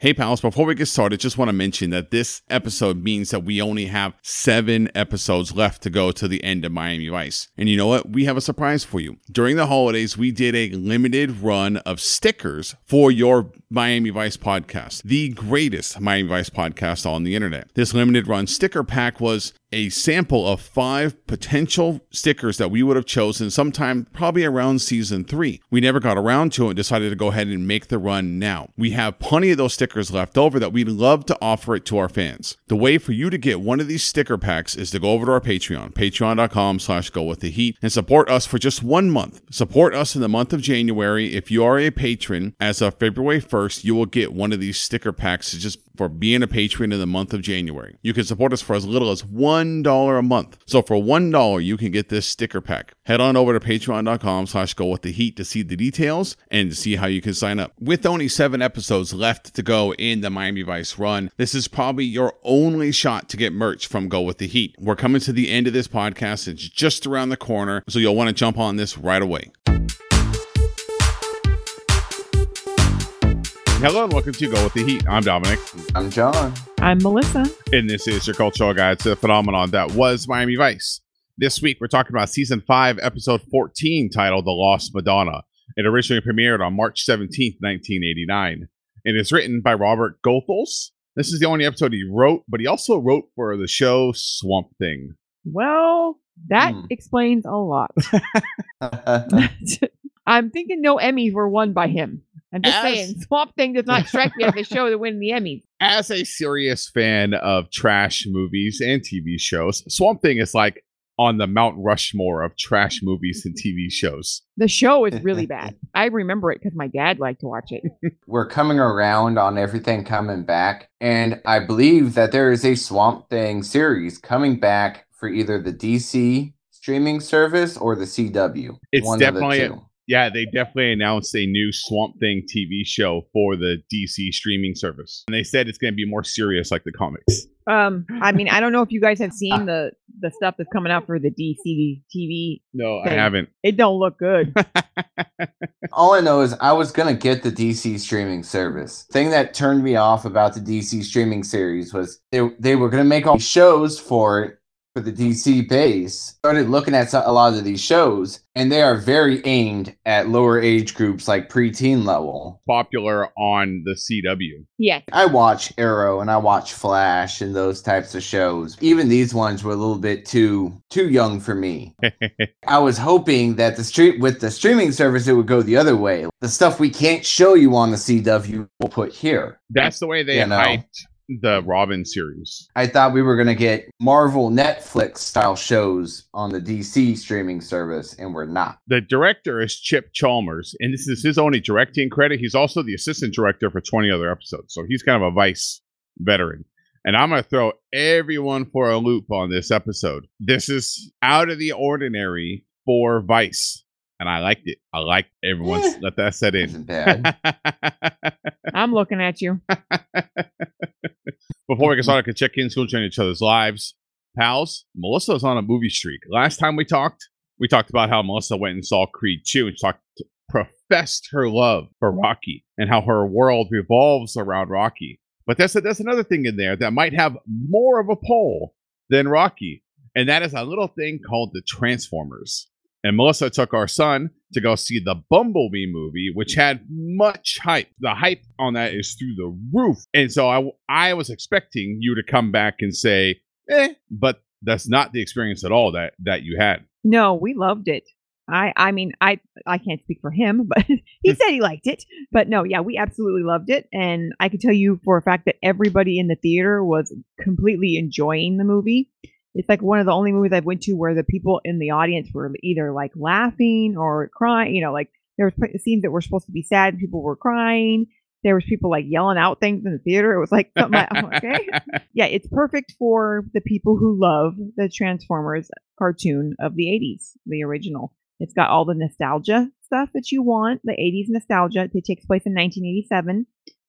Hey, pals, before we get started, just want to mention that this episode means that we only have seven episodes left to go to the end of Miami Vice. And you know what? We have a surprise for you. During the holidays, we did a limited run of stickers for your Miami Vice podcast, the greatest Miami Vice podcast on the internet. This limited run sticker pack was a sample of five potential stickers that we would have chosen sometime probably around season three. We never got around to it and decided to go ahead and make the run now. We have plenty of those stickers left over that we'd love to offer it to our fans. The way for you to get one of these sticker packs is to go over to our Patreon, patreon.com slash go with the heat, and support us for just one month. Support us in the month of January. If you are a patron, as of February 1st, you will get one of these sticker packs to just for being a patron in the month of January. You can support us for as little as $1 a month. So for $1, you can get this sticker pack. Head on over to patreon.com slash go with the heat to see the details and see how you can sign up. With only seven episodes left to go in the Miami Vice run, this is probably your only shot to get merch from Go with the Heat. We're coming to the end of this podcast. It's just around the corner, so you'll want to jump on this right away. Hello and welcome to Go with the Heat. I'm Dominic. I'm John. I'm Melissa. And this is your cultural guide to the phenomenon that was Miami Vice. This week, we're talking about season 5, episode 14, titled The Lost Madonna. It originally premiered on March 17th, 1989. It is written by Robert Goethals. This is the only episode he wrote, but he also wrote for the show Swamp Thing. Well, that Hmm. explains a lot. I'm thinking no Emmys were won by him. I'm just As- saying, Swamp Thing does not strike me as a show to win the Emmys. As a serious fan of trash movies and TV shows, Swamp Thing is like on the Mount Rushmore of trash movies and TV shows. The show is really bad. I remember it because my dad liked to watch it. We're coming around on everything coming back, and I believe that there is a Swamp Thing series coming back for either the DC streaming service or the CW. It's One of the definitely two. Yeah, they definitely announced a new Swamp Thing TV show for the DC streaming service. And they said it's going to be more serious like the comics. Um, I mean, I don't know if you guys have seen the the stuff that's coming out for the DC TV. No, I haven't. It don't look good. All I know is I was gonna get the DC streaming service. Thing that turned me off about the DC streaming series was they they were gonna make all these shows for it for the DC base. Started looking at a lot of these shows, and they are very aimed at lower age groups, like preteen level. Popular on the CW. yes. I watch Arrow and I watch Flash and those types of shows. Even these ones were a little bit too too young for me. I was hoping that the street with the streaming service it would go the other way. The stuff we can't show you on the CW we'll put here. That's the way they You know. hyped the Robin series. I thought we were gonna get Marvel Netflix style shows on the DC streaming service, and we're not. The director is Chip Chalmers, and this is his only directing credit. He's also the assistant director for 20 other episodes. So he's kind of a Vice veteran. And I'm going to throw everyone for a loop on this episode. This is out of the ordinary for Vice. And I liked it. I liked everyone. Eh. Let that set in. Isn't bad. I'm looking at you. Before we get started, I can check in, school in each other's lives. Pals, Melissa's on a movie streak. Last time we talked, we talked about how Melissa went and saw Creed 2 and she talked, professed her love for Rocky and how her world revolves around Rocky. But that's, a, that's another thing in there that might have more of a pull than Rocky. And that is a little thing called the Transformers. And Melissa took our son to go see the Bumblebee movie, which had much hype. The hype on that is through the roof. And so I, I was expecting you to come back and say, eh, but that's not the experience at all that, that you had. No, we loved it. I I mean, I I can't speak for him, but he said he liked it. But no, yeah, we absolutely loved it and I can tell you for a fact that everybody in the theater was completely enjoying the movie. It's like one of the only movies I've went to where the people in the audience were either like laughing or crying, you know, like there was scenes that were supposed to be sad and people were crying. There was people like yelling out things in the theater. It was like like, okay. Yeah, it's perfect for the people who love the Transformers cartoon of the 80s, the original. It's got all the nostalgia stuff that you want, the 80s nostalgia. It takes place in 1987.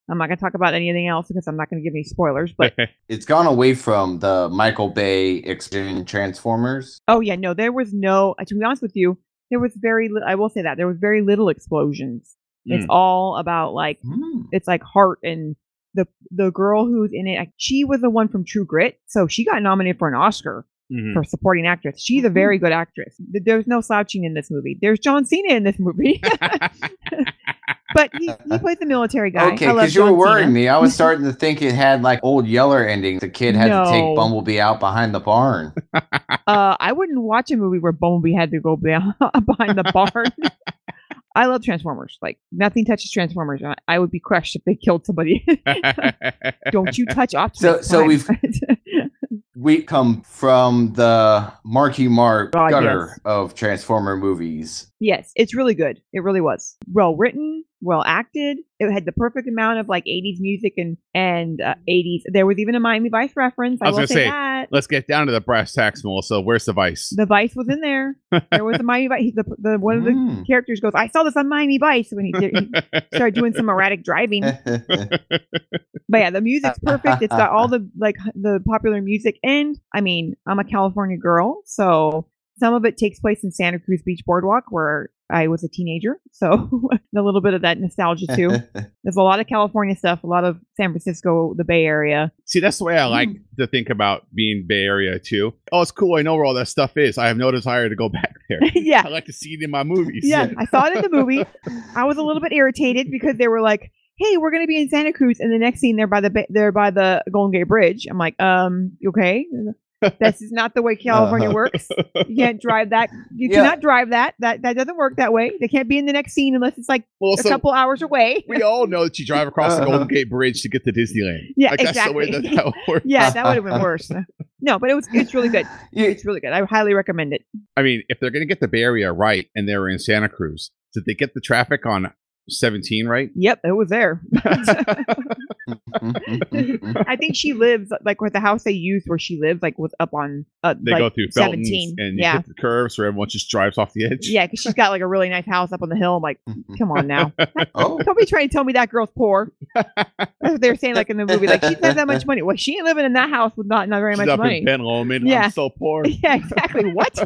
I'm not going to talk about anything else because I'm not going to give any spoilers. But It's gone away from the Michael Bay experience Transformers. oh yeah, no, there was no. uh, To be honest with you, there was very. Li- I will say that there was very little explosions. It's all about like Hmm. it's like heart and the the girl who's in it, she was the one from True Grit, so she got nominated for an Oscar Mhm. for supporting actress. She's a very good actress. There's no slouching in this movie. There's John Cena in this movie, but he, he plays the military guy. Okay, because you were worrying me. I was starting to think it had like old Yeller ending. The kid had to take Bumblebee out behind the barn. Uh, I wouldn't watch a movie where Bumblebee had to go behind, behind the barn. I love Transformers. Like nothing touches Transformers. I, I would be crushed if they killed somebody. Don't you touch Optimus So- so Prime. We come from the Marky Mark God, gutter yes. of Transformer movies. yes, it's really good. It really was well written, well acted. It had the perfect amount of like 80s music and and uh, 80s. There was even a Miami Vice reference. I, I was will gonna say, say, that. Let's get down to the brass tacks, Melissa. Where's the vice? The Vice was in there. There was a Miami Vice. The, the one of the Mm. characters goes, "I saw this on Miami Vice" when he, did, he started doing some erratic driving. But yeah, the music's perfect. It's got all the like the popular music, and I mean, I'm a California girl, so some of it takes place in Santa Cruz Beach Boardwalk, where I was a teenager. So a little bit of that nostalgia too. There's a lot of California stuff, a lot of San Francisco, the Bay Area. See, that's the way I like Mm. to think about being Bay Area too. Oh, it's cool. I know where all that stuff is. I have no desire to go back there. yeah, I like to see it in my movies. yeah. I saw it in the movie. I was a little bit irritated because they were like, "Hey, we're gonna be in Santa Cruz," and the next scene they're by the they're by the Golden Gate Bridge. I'm like, um, okay? This is not the way California Uh-huh. works. You can't drive that. You Yeah. cannot drive that. That that doesn't work that way. They can't be in the next scene unless it's like Well, a so couple hours away. we all know that you drive across the Golden Uh-huh. Gate Bridge to get to Disneyland. Yeah, like, That's the way exactly. that, that works. yeah, that would have been worse. No, but it was it's really good. You- It's really good. I highly recommend it. I mean, if they're going to get the Bay Area right and they're in Santa Cruz, did they get the traffic on 17 right? Yep, it was there. I think she lives like with the house they used where she lives, like was up on uh, They like go through Felton's 17. and you yeah, hit the curves where everyone just drives off the edge. yeah, because she's got like a really nice house up on the hill. I'm like, come on now. oh, Don't be trying to tell me that girl's poor. That's what they were saying, like in the movie. Like she has that much money. Well, she ain't living in that house with not not very She's much up money. in Ben Lomond. Yeah. I'm so poor. yeah, exactly. What?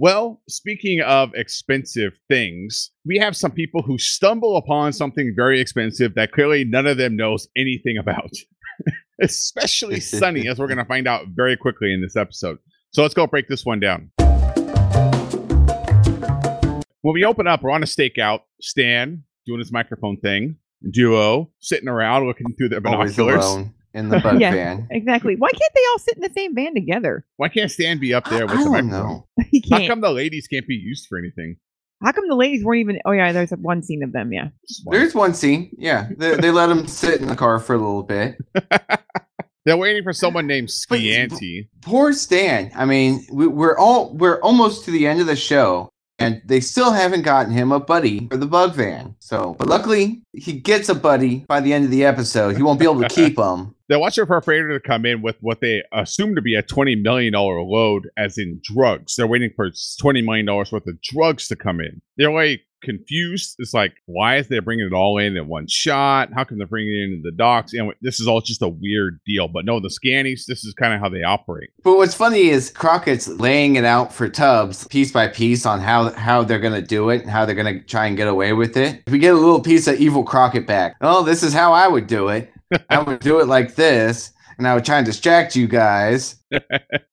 Well, speaking of expensive things, we have some people who stumble upon something very expensive that clearly none of them knows anything about. Especially Sunny, as we're going to find out very quickly in this episode. So let's go break this one down. When we open up, we're on a stakeout. Stan doing his microphone thing. Duo sitting around looking through their always binoculars. alone in the bug Yeah. van. exactly. Why can't they all sit in the same van together? Why can't Stan be up there with I the don't microphone? know. he can't. How come the ladies can't be used for anything? How come the ladies weren't even? Oh yeah, there's one scene of them. Yeah. There's one scene. Yeah, they, they let him sit in the car for a little bit. They're waiting for someone named But- Skianti. Poor Stan. I mean, we, we're all we're almost to the end of the show, and they still haven't gotten him a buddy for the bug van. So, but luckily, he gets a buddy by the end of the episode. He won't be able to keep him. They're watching for a freighter to come in with what they assume to be a $20 million load, as in drugs. They're waiting for $20 million worth of drugs to come in. They're like confused. It's like, why is they bringing it all in in one shot? How come they're bringing it in the docks? And this is all just a weird deal. But no, the scannies, this is kind of how they operate. But what's funny is Crockett's laying it out for Tubbs piece by piece on how how they're gonna do it and how they're gonna try and get away with it. If we get a little piece of evil Crockett back. Oh, this is how I would do it. I would do it like this, and I would try and distract you guys.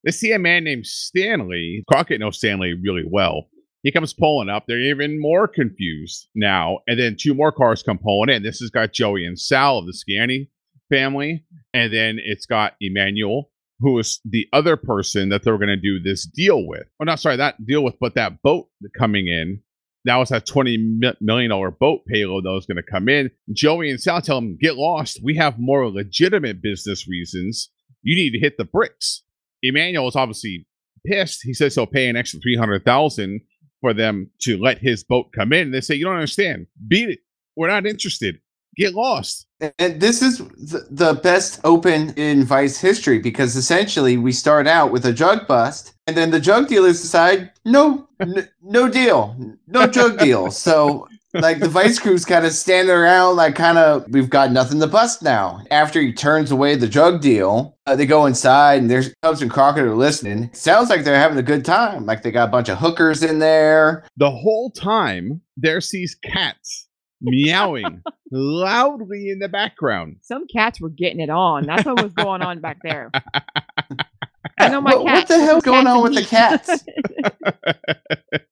They see a man named Stanley. Crockett knows Stanley really well. He comes pulling up. They're even more confused now. And then two more cars come pulling in. This has got Joey and Sal of the Scanny family. And then it's got Emmanuel, who is the other person that they're going to do this deal with. Oh, not sorry, that deal with, but that boat coming in. That was that $20 million boat payload that was going to come in. Joey and Sal tell him, get lost. We have more legitimate business reasons. You need to hit the bricks. Emmanuel is obviously pissed. He says he'll pay an extra 300000 for them to let his boat come in. They say, you don't understand. Beat it. We're not interested. Get lost. And this is the best open in Vice history because essentially we start out with a drug bust, and then the drug dealers decide, no, n- no deal, no drug deal. So, like the Vice crew's kind of standing around, like kind of, we've got nothing to bust now. After he turns away the drug deal, uh, they go inside, and there's Tubbs and Crockett are listening. Sounds like they're having a good time. Like they got a bunch of hookers in there. The whole time, there sees cats meowing loudly in the background. Some cats were getting it on. That's what was going on back there. I know my What- what cats. the hell's going on and with the cats?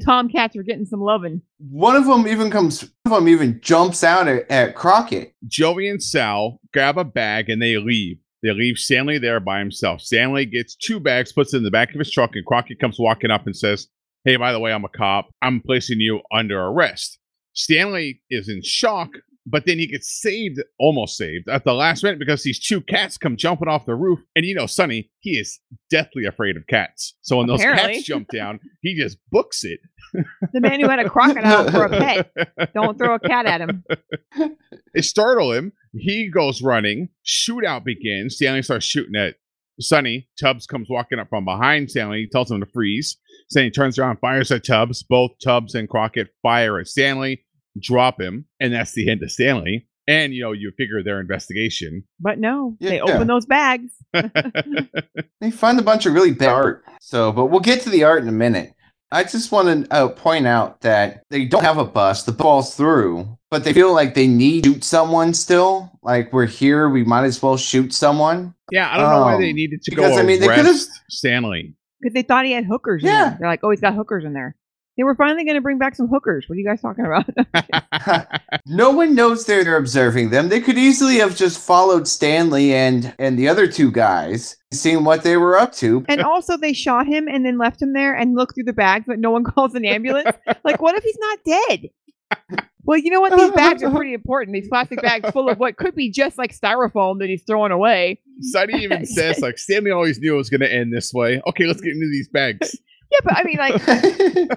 Tom cats were getting some loving. One of them even comes. One of them even jumps out at, at Crockett. Joey and Sal grab a bag and they leave. They leave Stanley there by himself. Stanley gets two bags, puts it in the back of his truck, and Crockett comes walking up and says, Hey, by the way, I'm a cop. I'm placing you under arrest. Stanley is in shock, but then he gets saved, almost saved, at the last minute because these two cats come jumping off the roof. And you know, Sonny, he is deathly afraid of cats. So when those Apparently. cats jump down, he just books it. The man who had a crocodile for a pet. Don't throw a cat at him. They startle him. He goes running. Shootout begins. Stanley starts shooting at Sonny. Tubbs comes walking up from behind Stanley. He tells him to freeze. Stanley turns around, fires at Tubbs. Both Tubbs and Crockett fire at Stanley, drop him, and that's the end of Stanley. And you know, you figure their investigation. But no, they Yeah. open those bags. They find a bunch of really bad art. So, but we'll get to the art in a minute. I just want to uh, point out that they don't have a bus. The ball's through, but they feel like they need to shoot someone still. Like we're here, we might as well shoot someone. yeah, I don't know why they Um, needed to because, go I mean, they could've- arrest Stanley. Because they thought he had hookers in Yeah. there. They're like, oh, he's got hookers in there. They were finally going to bring back some hookers. What are you guys talking about? no one knows they're, they're observing them. They could easily have just followed Stanley and and the other two guys, seeing what they were up to. and also, they shot him and then left him there and looked through the bags, but no one calls an ambulance. like, what if he's not dead? Well, you know what? These bags are pretty important. These plastic bags full of what could be just like styrofoam that he's throwing away. Sonny even says, like, Stanley always knew it was going to end this way. Okay, let's get into these bags. Yeah, but I mean, like,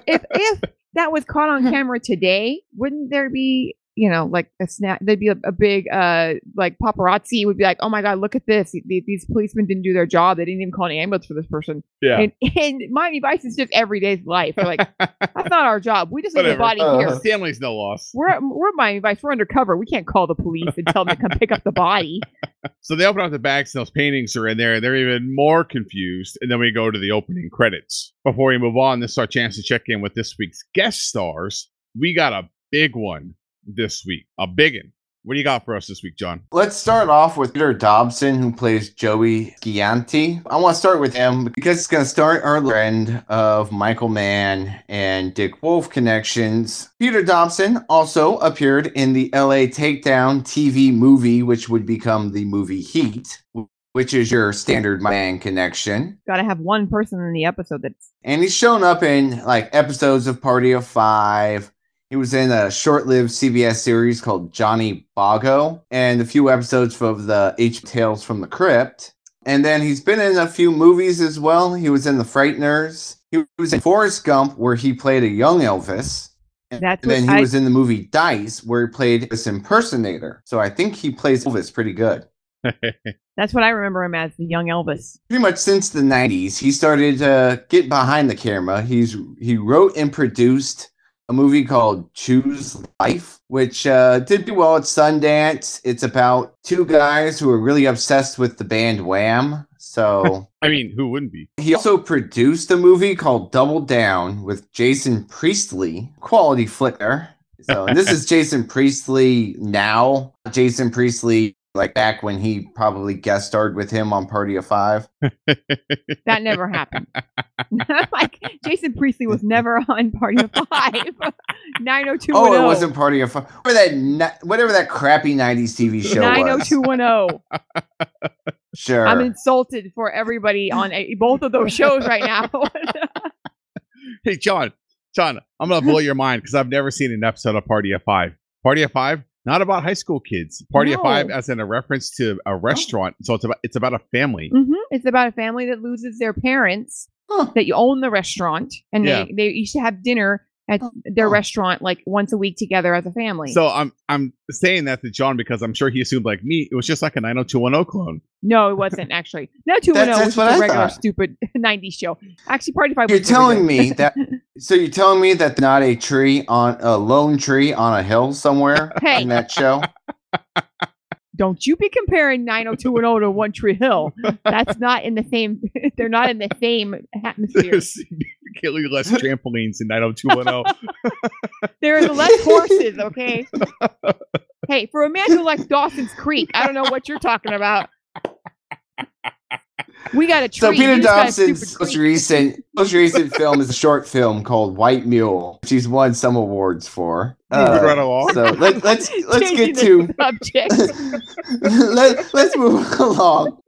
if if that was caught on camera today, wouldn't there be, you know, like a snap? They'd be a, a big, uh, like paparazzi would be like, "Oh my god, look at this! These, these policemen didn't do their job. They didn't even call an ambulance for this person." Yeah. And, and Miami Vice is just everyday's life. They're like, "That's not our job. We just leave the Whatever. body Uh, here. Stanley's no loss. We're we're Miami Vice. We're undercover. We can't call the police and tell them to come pick up the body." So they open up the bags and those paintings are in there. and They're even more confused. And then we go to the opening credits. Before we move on, this is our chance to check in with this week's guest stars. We got a big one this week. A big one. What do you got for us this week, John? Let's start off with Peter Dobson, who plays Joey Gianti. I want to start with him because it's going to start our trend of Michael Mann and Dick Wolf connections. Peter Dobson also appeared in the LA Takedown TV movie, which would become the movie Heat, which is your standard Mann connection. Got to have one person in the episode that's And he's shown up in like episodes of Party of Five. He was in a short-lived CBS series called Johnny Bago and a few episodes of the H Tales from the Crypt. And then he's been in a few movies as well. He was in The Frighteners. He was in Forrest Gump, where he played a young Elvis. And That's then he I- was in the movie Dice, where he played this impersonator. So I think he plays Elvis pretty good. that's what I remember him as, the young Elvis. pretty much since the 90s he started to get behind the camera he's he wrote and produced a movie called choose life which uh, did pretty well at sundance. It's about two guys who are really obsessed with the band wham! So I mean, who wouldn't be? he also produced a movie called double down with jason priestley quality flicker. So and this is jason priestley now. Jason priestley like back when he probably guest starred with him on party of five That never happened. like Jason Priestley was never on Party of Five. 90210. Oh, it oh oh. wasn't Party of Five. Whatever that, whatever that crappy '90s TV show was. 90210. Sure. I'm insulted for everybody on a, both of those shows right now. Hey, John, John, I'm going to blow your mind because I've never seen an episode of Party of Five. Party of Five, not about high school kids. Party of Five as in a reference to a restaurant. So it's about it's about a family. hmm It's about a family that loses their parents Huh. that you own the restaurant, and Yeah. they, they used to have dinner at Oh, their oh. restaurant like once a week together as a family. So I'm I'm saying that to John because I'm sure he assumed like me, it was just like a 90210 clone. no, it wasn't actually. 90210 That's- was that's just what a I regular thought. stupid 90s show. Actually, Party of Five You're was telling me that. So you're telling me that not a tree on a lone tree on a hill somewhere Hey. in that show? Don't you be comparing 90210 to One Tree Hill. That's not in the same. They're not in the same atmosphere. Significantly less trampolines in 90210. There are less horses, okay? hey, for a man who likes Dawson's Creek, I don't know what you're talking about. We got a treat. So Peter You just got a Dobson's most recent most recent film is a short film called White Mule. She's won some awards for. Uh, Moving right along. so let, let's let's get to subject. let, let's move along.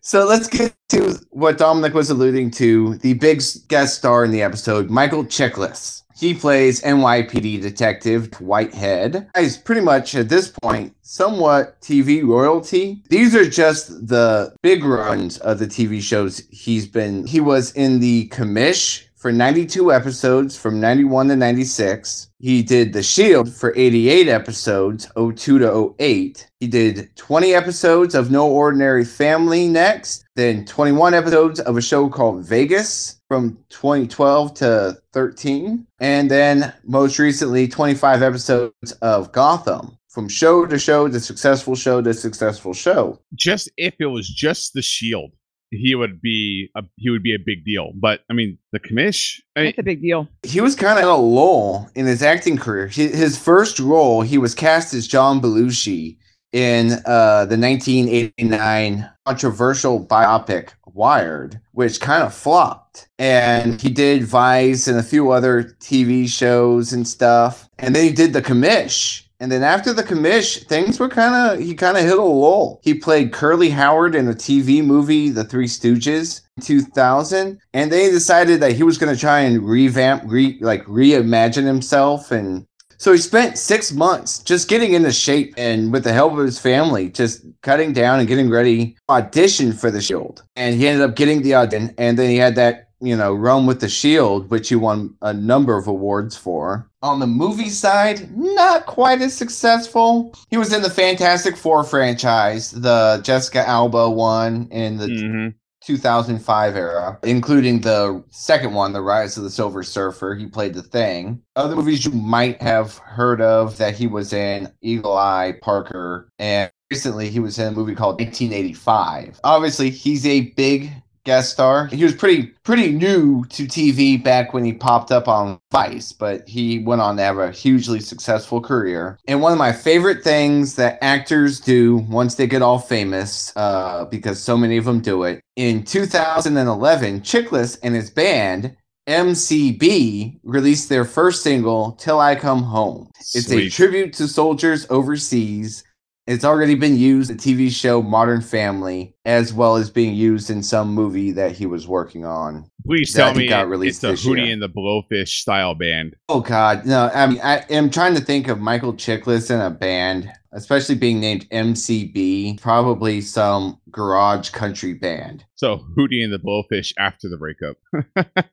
So let's get to what Dominic was alluding to. The big guest star in the episode, Michael Chiklis. He plays NYPD detective Whitehead. He's pretty much at this point somewhat TV royalty. These are just the big runs of the TV shows he's been. He was in the Commish for 92 episodes from 91 to 96. He did The Shield for 88 episodes, 02 to 08. He did 20 episodes of No Ordinary Family next, then 21 episodes of a show called Vegas from 2012 to 13, and then most recently 25 episodes of Gotham. From show to show to successful show to successful show. just if it was just the shield, he would be a he would be a big deal. But I mean, the commish. I mean, That's a big deal. he was kind of in a lull in his acting career. Hi- His first role, he was cast as John Belushi in uh, the 1989 controversial biopic Wired, which kind of flopped. And he did Vice and a few other TV shows and stuff. And then he did The Commish. And then after The Commish, things were kind of, he kind of hit a lull. He played Curly Howard in a TV movie The Three Stooges. 2000 and they decided that he was going to try and revamp re, like reimagine himself and so he spent six months just getting into shape and with the help of his family just cutting down and getting ready audition for the shield and he ended up getting the audition and then he had that you know run with the shield which he won a number of awards for on the movie side not quite as successful he was in the fantastic four franchise the jessica alba one in the mhm. 2005 era, including the second one, The Rise of the Silver Surfer. He played the thing. Other movies you might have heard of that he was in Eagle Eye, Parker, and recently he was in a movie called 1985. Obviously, he's a big guest star. He was pretty pretty new to TV back when he popped up on Vice, but he went on to have a hugely successful career. And one of my favorite things that actors do once they get all famous, uh, because so many of them do it, in 2011, Chiklis and his band MCB released their first single, Till I Come Home. It's a tribute to soldiers overseas. It's already been used in the TV show Modern Family, as well as being used in some movie that he was working on. Please tell me got released it's the Hootie year. and the Blowfish style band. Oh God, no! I mean, I am trying to think of Michael Chiklis in a band, especially being named MCB. Probably some garage country band. So Hootie and the Blowfish after the breakup.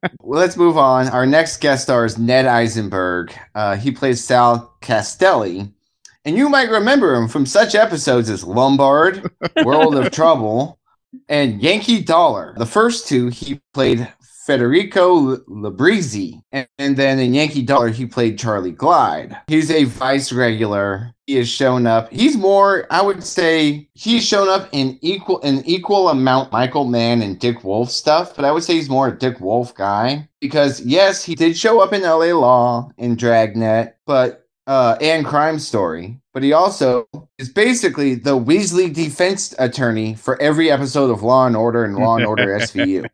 Well, let's move on. Our next guest star is Ned Eisenberg. Uh, he plays Sal Castelli, and you might remember him from such episodes as Lombard, World of Trouble, and Yankee Dollar. The first two, he played Federico Labrizi. and, and then in Yankee Dollar, he played Charlie Glide. He's a Vice regular. He has shown up. He's more, I would say, he's shown up in equal an equal amount Michael Mann and Dick Wolf stuff, but I would say he's more a Dick Wolf guy because yes, he did show up in LA Law and Dragnet, but uh, and Crime Story, but he also is basically the Weasley defense attorney for every episode of Law and Order and Law and Order SVU.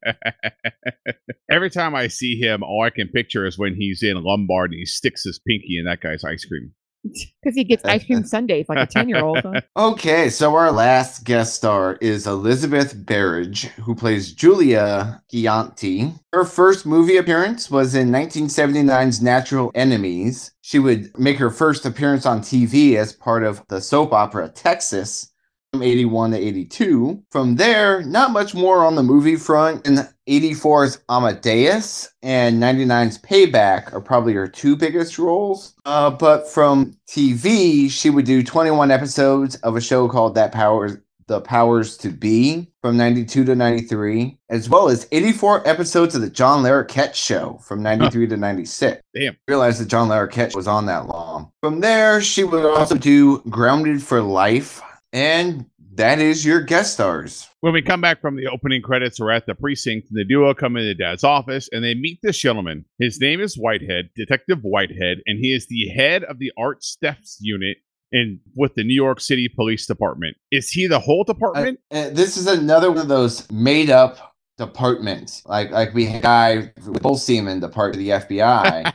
Every time I see him, all I can picture is when he's in Lombard and he sticks his pinky in that guy's ice cream. Because he gets ice cream sundaes like a 10 year old. Okay, so our last guest star is Elizabeth Berridge, who plays Julia Gianti. Her first movie appearance was in 1979's Natural Enemies. She would make her first appearance on TV as part of the soap opera Texas from 81 to 82. From there, not much more on the movie front. And 84's Amadeus and 99's Payback are probably her two biggest roles. Uh, but from TV, she would do 21 episodes of a show called That Powers The Powers to Be from 92 to 93, as well as 84 episodes of the John Larroquette Show from 93 to 96. Damn. Realized that John Larroquette was on that long. From there, she would also do Grounded for Life and that is your guest stars. When we come back from the opening credits, we're at the precinct. The duo come into Dad's office and they meet this gentleman. His name is Whitehead, Detective Whitehead, and he is the head of the art thefts unit in with the New York City Police Department. Is he the whole department? Uh, this is another one of those made up departments. Like like we had a guy with Bull Seaman, the part of the FBI.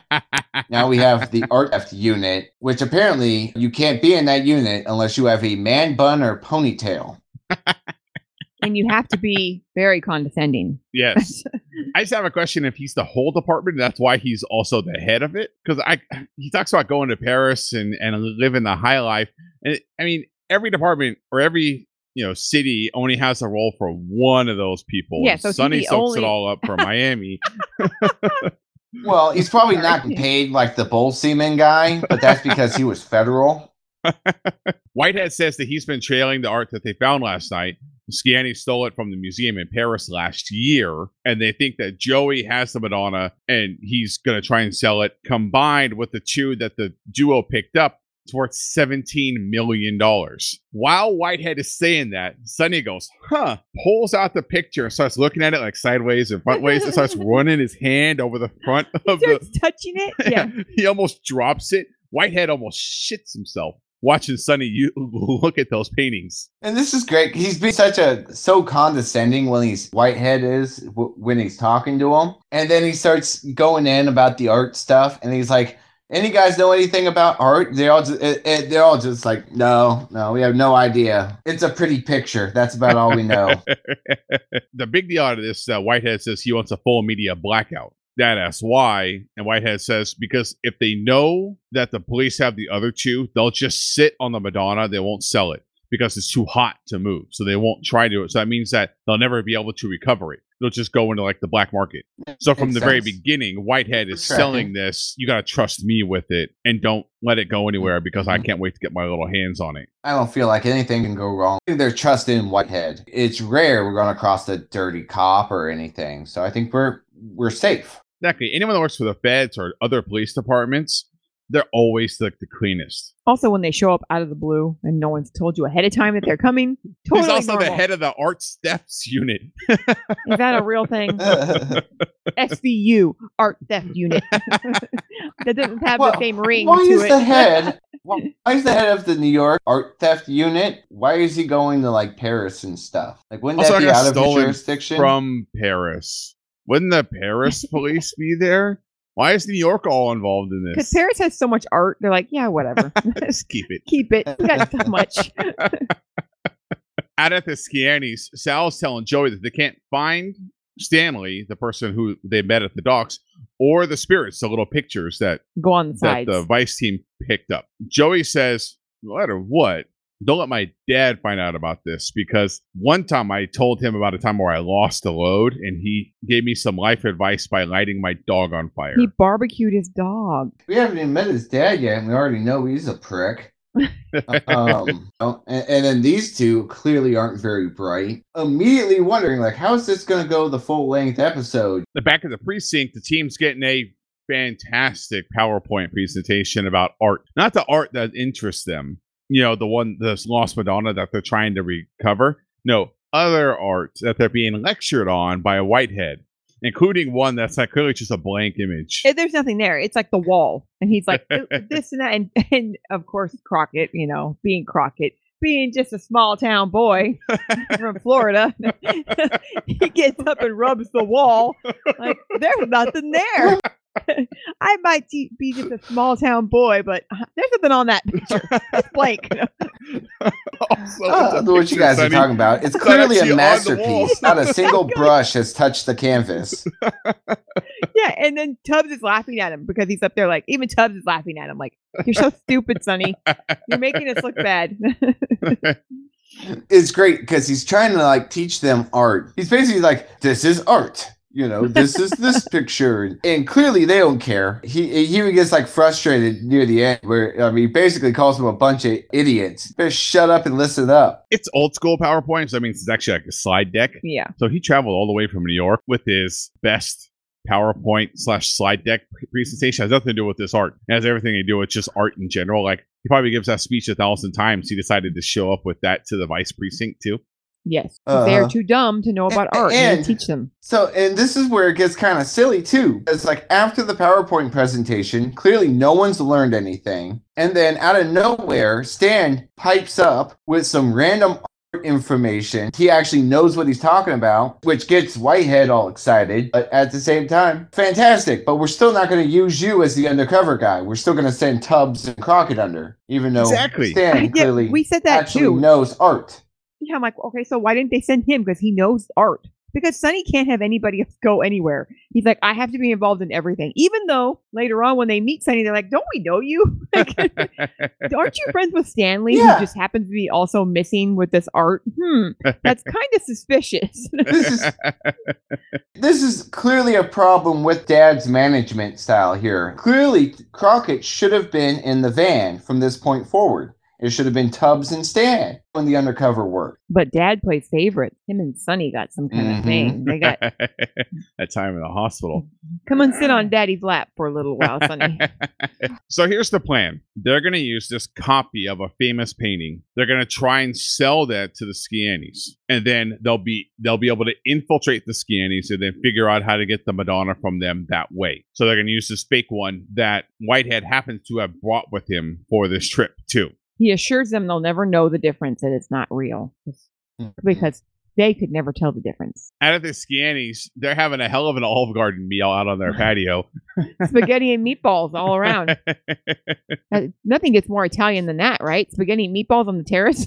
Now we have the art theft unit, which apparently you can't be in that unit unless you have a man bun or ponytail. and you have to be very condescending. yes. I just have a question if he's the whole department, that's why he's also the head of it. Because I he talks about going to Paris and, and living the high life. And it, I mean, every department or every you know city only has a role for one of those people. Yeah, so he's Sonny the soaks it all up for Miami. Well, he's probably not getting paid like the Bull Seaman guy, but that's because he was federal. Whitehead says that he's been trailing the art that they found last night. Sciani stole it from the museum in Paris last year, and they think that Joey has the Madonna and he's going to try and sell it combined with the two that the duo picked up. It's worth $17 million. While Whitehead is saying that, Sonny goes, huh, pulls out the picture and starts looking at it like sideways and front ways and starts running his hand over the front of the. Starts touching it. Yeah. he almost drops it. Whitehead almost shits himself watching Sonny you look at those paintings. And this is great. He's been such a so condescending when he's Whitehead is w- when he's talking to him, and then he starts going in about the art stuff, and he's like, "Any guys know anything about art?" They all just, it, it- they're all just like, "No, no, we have no idea. It's a pretty picture. That's about all we know." the big deal out of this, uh, Whitehead says he wants a full media blackout. Dad asks why, and Whitehead says because if they know that the police have the other two, they'll just sit on the Madonna. They won't sell it because it's too hot to move. So they won't try to. So that means that they'll never be able to recover it. They'll just go into like the black market. So from Makes the very sense. beginning, Whitehead is tracking. selling this. You got to trust me with it and don't let it go anywhere because Mm-hmm. I can't wait to get my little hands on it. I don't feel like anything can go wrong. I think They're trusting in Whitehead. It's rare we're going across a dirty cop or anything, so I think we're we're safe. Exactly. Anyone that works for the feds or other police departments, they're always like the cleanest. Also, when they show up out of the blue and no one's told you ahead of time that they're coming, totally He's also the head of the art thefts unit. Is that a real thing? SVU, Art Theft Unit. that doesn't have Well, the same ring Why to is it. the head? Why is the head of the New York art theft unit? Why is he going to like Paris and stuff? Like, wouldn't Also, that be out of his jurisdiction? From Paris. Wouldn't the Paris police be there? Why is New York all involved in this? Because? Paris has so much art, they're like, yeah, whatever. Just keep it. Keep it. We got so much. Out at the Scianis, Sal's telling Joey that they can't find Stanley, the person who they met at the docks, or the spirits, the little pictures that Go on the that sides. the Vice team picked up. Joey says, no matter what, don't let my dad find out about this because one time I told him about a time where I lost a load and he gave me some life advice by lighting my dog on fire. he barbecued his dog. we haven't even met his dad yet, and we already know he's a prick. um, oh, and, and then these two clearly aren't very bright. Immediately wondering, like, how is this going to go the full length episode? the back of the precinct, the team's getting a fantastic PowerPoint presentation about art. Not the art that interests them, you know, the one, the Lost Madonna that they're trying to recover. No, other art that they're being lectured on by a Whitehead, including one that's like clearly just a blank image. Eh, There's nothing there. It's like the wall. And he's like, "Uh, this and that. And, and of course, Crockett, you know, being Crockett, being just a small town boy from Florida, he gets up and rubs the wall. Like, there's nothing there. I might be be just a small town boy, but uh, there's nothing on that picture. It's blank. Also, it's a what you picture, guys are talking about? It's It's clearly a masterpiece. Not a single brush has touched the canvas. yeah, and then Tubbs is laughing at him because he's up there like even Tubbs is laughing at him like you're so stupid, Sonny. You're making us look bad. It's great because he's trying to like teach them art. He's basically like, "This is art." You know, this is this picture, and clearly they don't care. He he even gets like frustrated near the end, where I mean, he basically calls them a bunch of idiots. Better shut up and listen up. it's old school PowerPoint, so that means it's actually like a slide deck. yeah. So he traveled all the way from New York with his best PowerPoint slash slide deck presentation. It has nothing to do with this art. It has everything to do with just art in general. Like he probably gives that speech a thousand times. He decided to show up with that to the vice precinct too. Yes, 'cause they're Uh-huh. too dumb to know about A- art and, and- teach them. So, and this is where it gets kind of silly too. It's like after the PowerPoint presentation, clearly no one's learned anything. And then out of nowhere, Stan pipes up with some random art information. He actually knows what he's talking about, which gets Whitehead all excited. But at the same time, fantastic. But we're still not going to use you as the undercover guy. We're still going to send Tubbs and Crockett under, even though Exactly. Stan Yeah, clearly we said that actually too. knows art. Yeah, I'm like, okay, so why didn't they send him? Because he knows art. Because Sonny can't have anybody else go anywhere. He's like, I have to be involved in everything. Even though later on when they meet Sonny, they're like, don't we know you? Like, aren't you friends with Stanley, Yeah. who just happens to be also missing with this art? Hmm, that's kind of suspicious. This is this is clearly a problem with Dad's management style here. Clearly, Crockett should have been in the van from this point forward. It should have been Tubbs and Stan when the undercover work. but Dad plays favorite. Him and Sonny got some kind Mhm. of thing. They got that time in the hospital. come and sit on Daddy's lap for a little while, Sonny. so here's the plan. They're going to use this copy of a famous painting. They're going to try and sell that to the Scianis, and then they'll be they'll be able to infiltrate the Scianis and then figure out how to get the Madonna from them that way. So they're going to use this fake one that Whitehead happens to have brought with him for this trip too. He assures them they'll never know the difference and it's not real because they could never tell the difference. Out of the Scianis, they're having a hell of an Olive Garden meal out on their patio. Spaghetti and meatballs all around. Uh, Nothing gets more Italian than that, right? Spaghetti and meatballs on the terrace.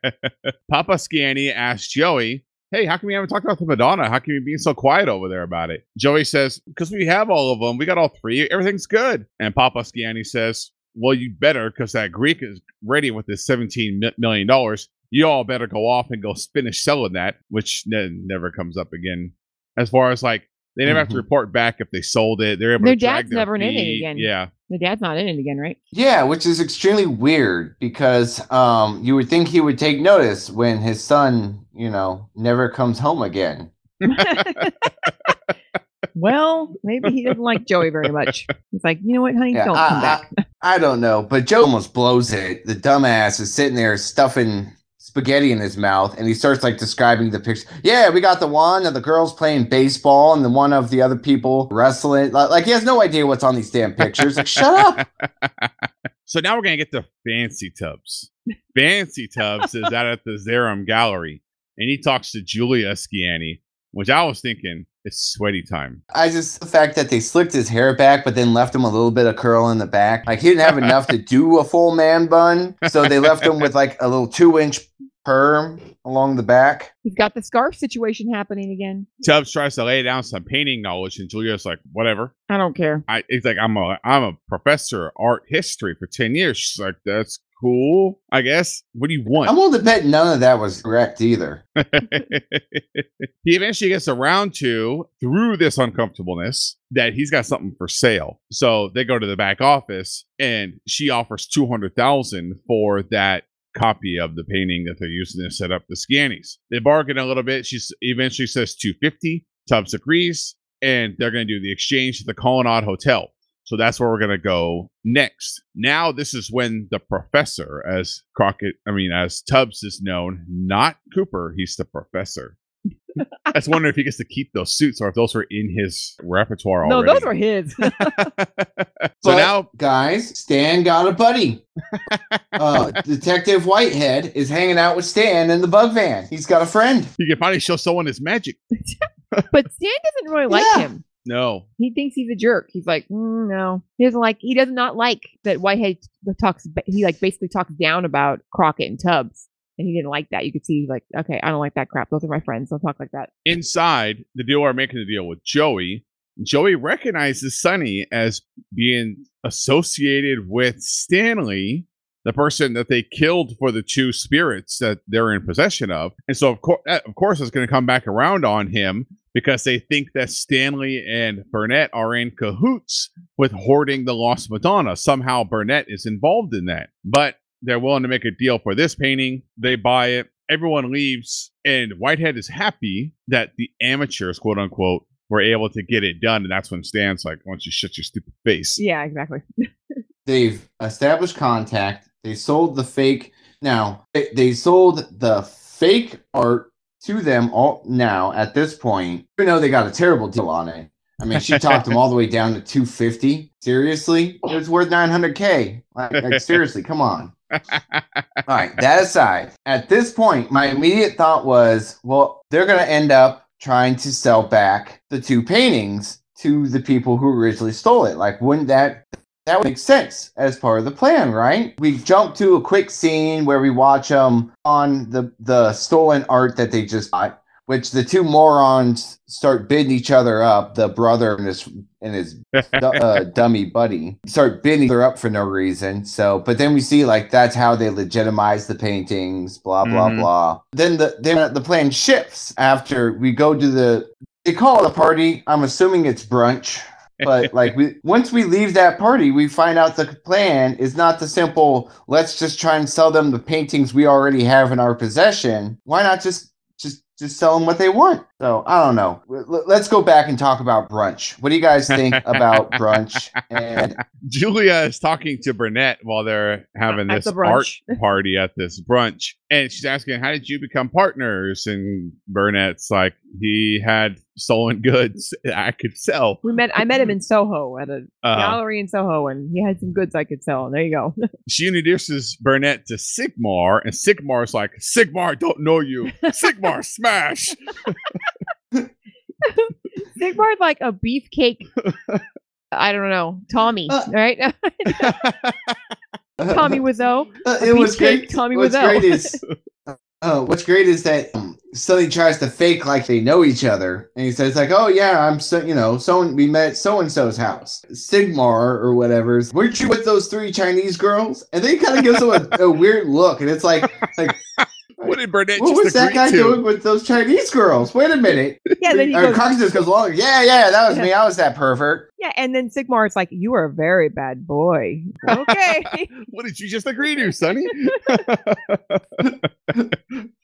Papa Scanny asked Joey, Hey, how come you haven't talked about the Madonna? How come you being so quiet over there about it? Joey says, Because we have all of them. We got all three. Everything's good. And Papa Scanny says, Well, you better, because that Greek is ready with this seventeen million dollars. You all better go off and go finish selling that, which ne- never comes up again. As far as like, they never have to Mhm. report back if they sold it. They're able Their to dad's their never in it again. Yeah. the dad's not in it again, right? Yeah, which is extremely weird because um, you would think he would take notice when his son, you know, never comes home again. well, maybe he doesn't like Joey very much. He's like, you know what, honey, Yeah, don't I- come back. I don't know, but Joe almost blows it. The dumbass is sitting there stuffing spaghetti in his mouth, and he starts like describing the picture. Yeah, we got the one of the girls playing baseball, and the one of the other people wrestling. Like, like he has no idea what's on these damn pictures. Like, shut up. So now we're gonna get to Fancy Tubbs. Fancy Tubbs is out at the Zerum Gallery, and he talks to Julia Sciani, which I was thinking it's sweaty time. I just the fact that they slicked his hair back, but then left him a little bit of curl in the back. Like he didn't have enough to do a full man bun, so they left him with like a little two inch perm along the back. He's got the scarf situation happening again. Tubbs tries to lay down some painting knowledge, and Julia's like, "Whatever." I don't care. I it's like I'm a I'm a professor of art history for ten years. She's like, "That's cool, I guess." What do you want? I'm willing to bet none of that was correct either. he eventually gets around to through this uncomfortableness that he's got something for sale. So they go to the back office and she offers 200,000 for that copy of the painting that they're using to set up the scannies. They bargain a little bit. She eventually says 250. Tubbs agrees and they're going to do the exchange at the Colonnade Hotel. So that's where we're going to go next. Now, this is when the professor, as Crockett, I mean, as Tubbs is known, not Cooper, he's the professor. I was wondering if he gets to keep those suits or if those were in his repertoire No, already. No, those are his. so But, now, guys, Stan got a buddy. uh, Detective Whitehead is hanging out with Stan in the bug van. He's got a friend. he can finally show someone his magic. but Stan doesn't really like Yeah. him. No. He thinks he's a jerk. He's like, mm, no, he doesn't like. He does not like that Whitehead talks. He like basically talks down about Crockett and Tubbs, and he didn't like that. You could see like, okay, I don't like that crap. Those are my friends. Don't talk like that. Inside, the deal are making the deal with Joey. Joey recognizes Sonny as being associated with Stanley, the person that they killed for the two spirits that they're in possession of. And so, of course, of course, it's going to come back around on him because they think that Stanley and Burnett are in cahoots with hoarding the Lost Madonna. Somehow, Burnett is involved in that. But they're willing to make a deal for this painting. They buy it. Everyone leaves, and Whitehead is happy that the amateurs, quote unquote, were able to get it done. And that's when Stan's like, why don't you shut your stupid face? Yeah, exactly. They've established contact. They sold the fake. Now they, they sold the fake art to them all now at this point. Even though they got a terrible deal on it. I mean, she talked them all the way down to 250. Seriously, it was worth 900k. Like, like seriously, come on. All right, that aside, at this point, my immediate thought was, well, they're going to end up trying to sell back the two paintings to the people who originally stole it. Like, wouldn't that that would make sense as part of the plan, right? We jump to a quick scene where we watch them on the the stolen art that they just bought, which the two morons start bidding each other up. The brother and his and his uh, dummy buddy start bidding her up for no reason. So, but then we see like that's how they legitimize the paintings. Blah blah Mhm. blah. Then the then the plan shifts after we go to the. They call it a party. I'm assuming it's brunch but like we once we leave that party we find out the plan is not the simple let's just try and sell them the paintings we already have in our possession why not just just just sell them what they want so i don't know L- let's go back and talk about brunch what do you guys think about brunch and Julia is talking to Burnett while they're having this the art brunch. party at this brunch. And she's asking, How did you become partners? And Burnett's like, He had stolen goods I could sell. We met. I met him in Soho at a Uh, gallery in Soho, and he had some goods I could sell. There you go. she introduces Burnett to Sigmar, and Sigmar's like, Sigmar, don't know you. Sigmar, smash. Sigmar's like a beefcake. I don't know, Tommy, Uh, right? Tommy Wiseau. Uh, it was great. Tommy what's Wiseau. great is uh, what's great is that um, Sonny tries to fake like they know each other, and he says like, "Oh yeah, I'm so you know, so we met so and so's house, Sigmar or whatever. Weren't you with those three Chinese girls?" And then he kind of gives him a, a weird look, and it's like, like What did Burnett what just was that guy to? doing with those Chinese girls? Wait a minute. Yeah, then he Or goes, Cox just goes along. Yeah, yeah, that was me. I was that pervert. yeah, and then Sigmar's like, "You are a very bad boy." Okay. What did you just agree to, Sonny?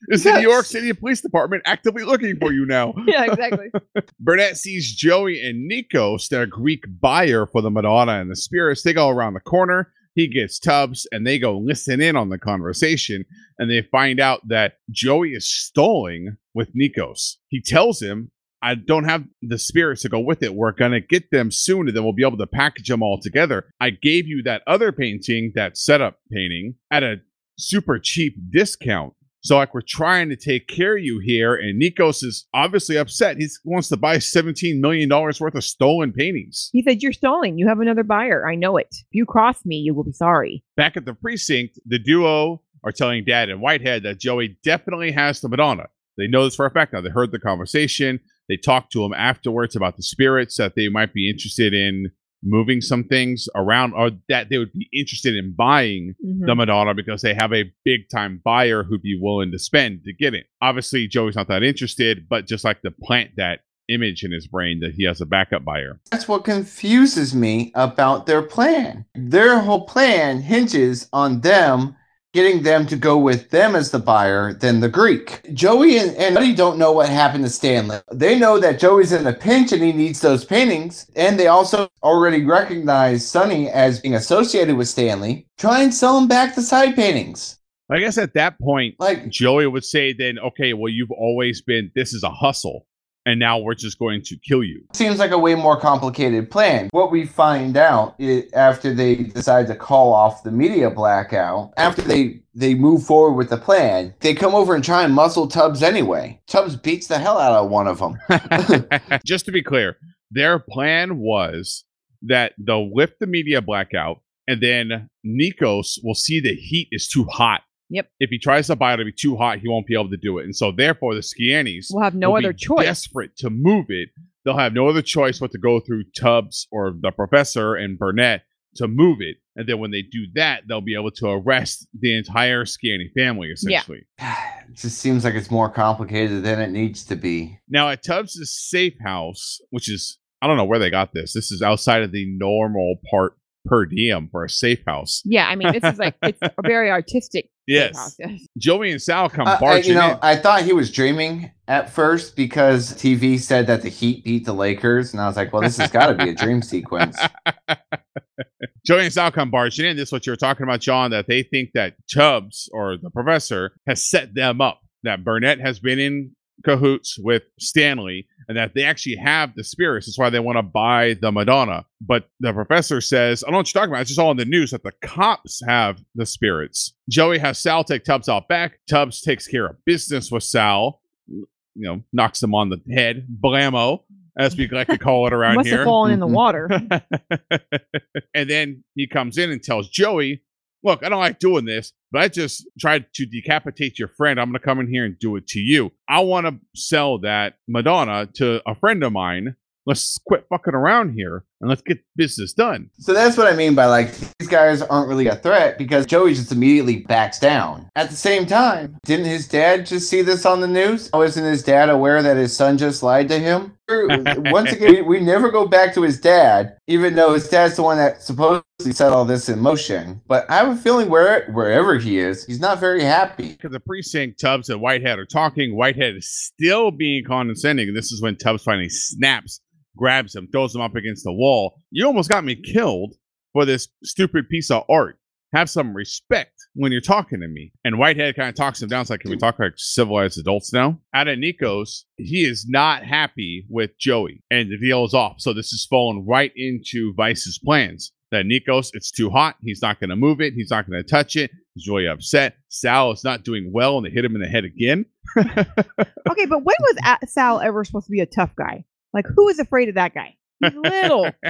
Is the New York City Police Department actively looking for you now? yeah, exactly. Burnett sees Joey and Nikos, their Greek buyer for the Madonna and the Spirits. They go around the corner. He gets Tubbs and they go listen in on the conversation. And they find out that Joey is stalling with Nikos. He tells him, I don't have the spirits to go with it. We're going to get them soon and then we'll be able to package them all together. I gave you that other painting, that setup painting, at a super cheap discount. So like we're trying to take care of you here, and Nikos is obviously upset. He wants to buy seventeen million dollars worth of stolen paintings. He said, "You're stalling. You have another buyer. I know it. If you cross me, you will be sorry." Back at the precinct, the duo are telling Dad and Whitehead that Joey definitely has the Madonna. They know this for a fact now. They heard the conversation. They talked to him afterwards about the spirits that they might be interested in moving some things around, or that they would be interested in buying Mhm. the Madonna because they have a big time buyer who'd be willing to spend to get it. Obviously, Joey's not that interested, but just like to plant that image in his brain that he has a backup buyer. That's what confuses me about their plan. Their whole plan hinges on them getting them to go with them as the buyer than the Greek. Joey and, and Buddy don't know what happened to Stanley. They know that Joey's in a pinch and he needs those paintings. And they also already recognize Sonny as being associated with Stanley. Try and sell him back the side paintings. I guess at that point, Like, Joey would say, then, okay, well, you've always been, this is a hustle. And now we're just going to kill you. seems like a way more complicated plan. What we find out i after they decide to call off the media blackout, after they they move forward with the plan, they come over and try and muscle Tubbs anyway. Tubbs beats the hell out of one of them. just to be clear, their plan was that they'll lift the media blackout and then Nikos will see the heat is too hot. Yep. If he tries to buy it, it'll be too hot. He won't be able to do it. And so, therefore, the Skianis We'll have no will other be choice. Desperate to move it, they'll have no other choice but to go through Tubbs or the professor and Burnett to move it. And then when they do that, they'll be able to arrest the entire Scanny family, Yeah. essentially. it just seems like it's more complicated than it needs to be. Now, at Tubbs' safe house, which is, I don't know where they got this. This is outside of the normal part per diem for a safe house. Yeah, I mean, this is like it's a very artistic. Yes. process. Joey and Sal come Uh, I- you know, in. I thought he was dreaming at first because TV said that the Heat beat the Lakers, and I was like, well, this has got to be a dream sequence. Joey and Sal come barging in. This is what you were talking about, John, that they think that Tubbs or the professor has set them up. That Burnett has been in cahoots with Stanley and that they actually have the spirits. That's why they want to buy the Madonna. But the professor says, I don't know what you're talking about. It's just all in the news that the cops have the spirits. Joey has Sal take Tubbs out back. Tubbs takes care of business with Sal, you know, knocks him on the head, blammo, as we like to call it around Must here. have fallen in the mm-hmm. water. and then he comes in and tells Joey, Look, I don't like doing this, but I just tried to decapitate your friend. I'm going to come in here and do it to you. I want to sell that Madonna to a friend of mine. Let's quit fucking around here and let's get business done. So that's what I mean by like these guys aren't really a threat because Joey just immediately backs down. At the same time, didn't his dad just see this on the news? Oh, Wasn't his dad aware that his son just lied to him? Once again, we never go back to his dad, even though his dad's the one that supposedly set all this in motion. But I have a feeling where wherever he is, he's not very happy. Because the precinct, Tubbs and Whitehead are talking. Whitehead is still being condescending. And this is when Tubbs finally snaps, grabs him, throws him up against the wall. You almost got me killed for this stupid piece of art. Have some respect when you're talking to me. And Whitehead kind of talks him down. It's like, can we talk like civilized adults now? Out of Nikos, he is not happy with Joey, and the deal is off. So this is falling right into Vice's plans. That Nikos, it's too hot. He's not going to move it. He's not going to touch it. He's really upset. Sal is not doing well, and they hit him in the head again. okay, but when was Sal ever supposed to be a tough guy? Like, who is afraid of that guy? He's little.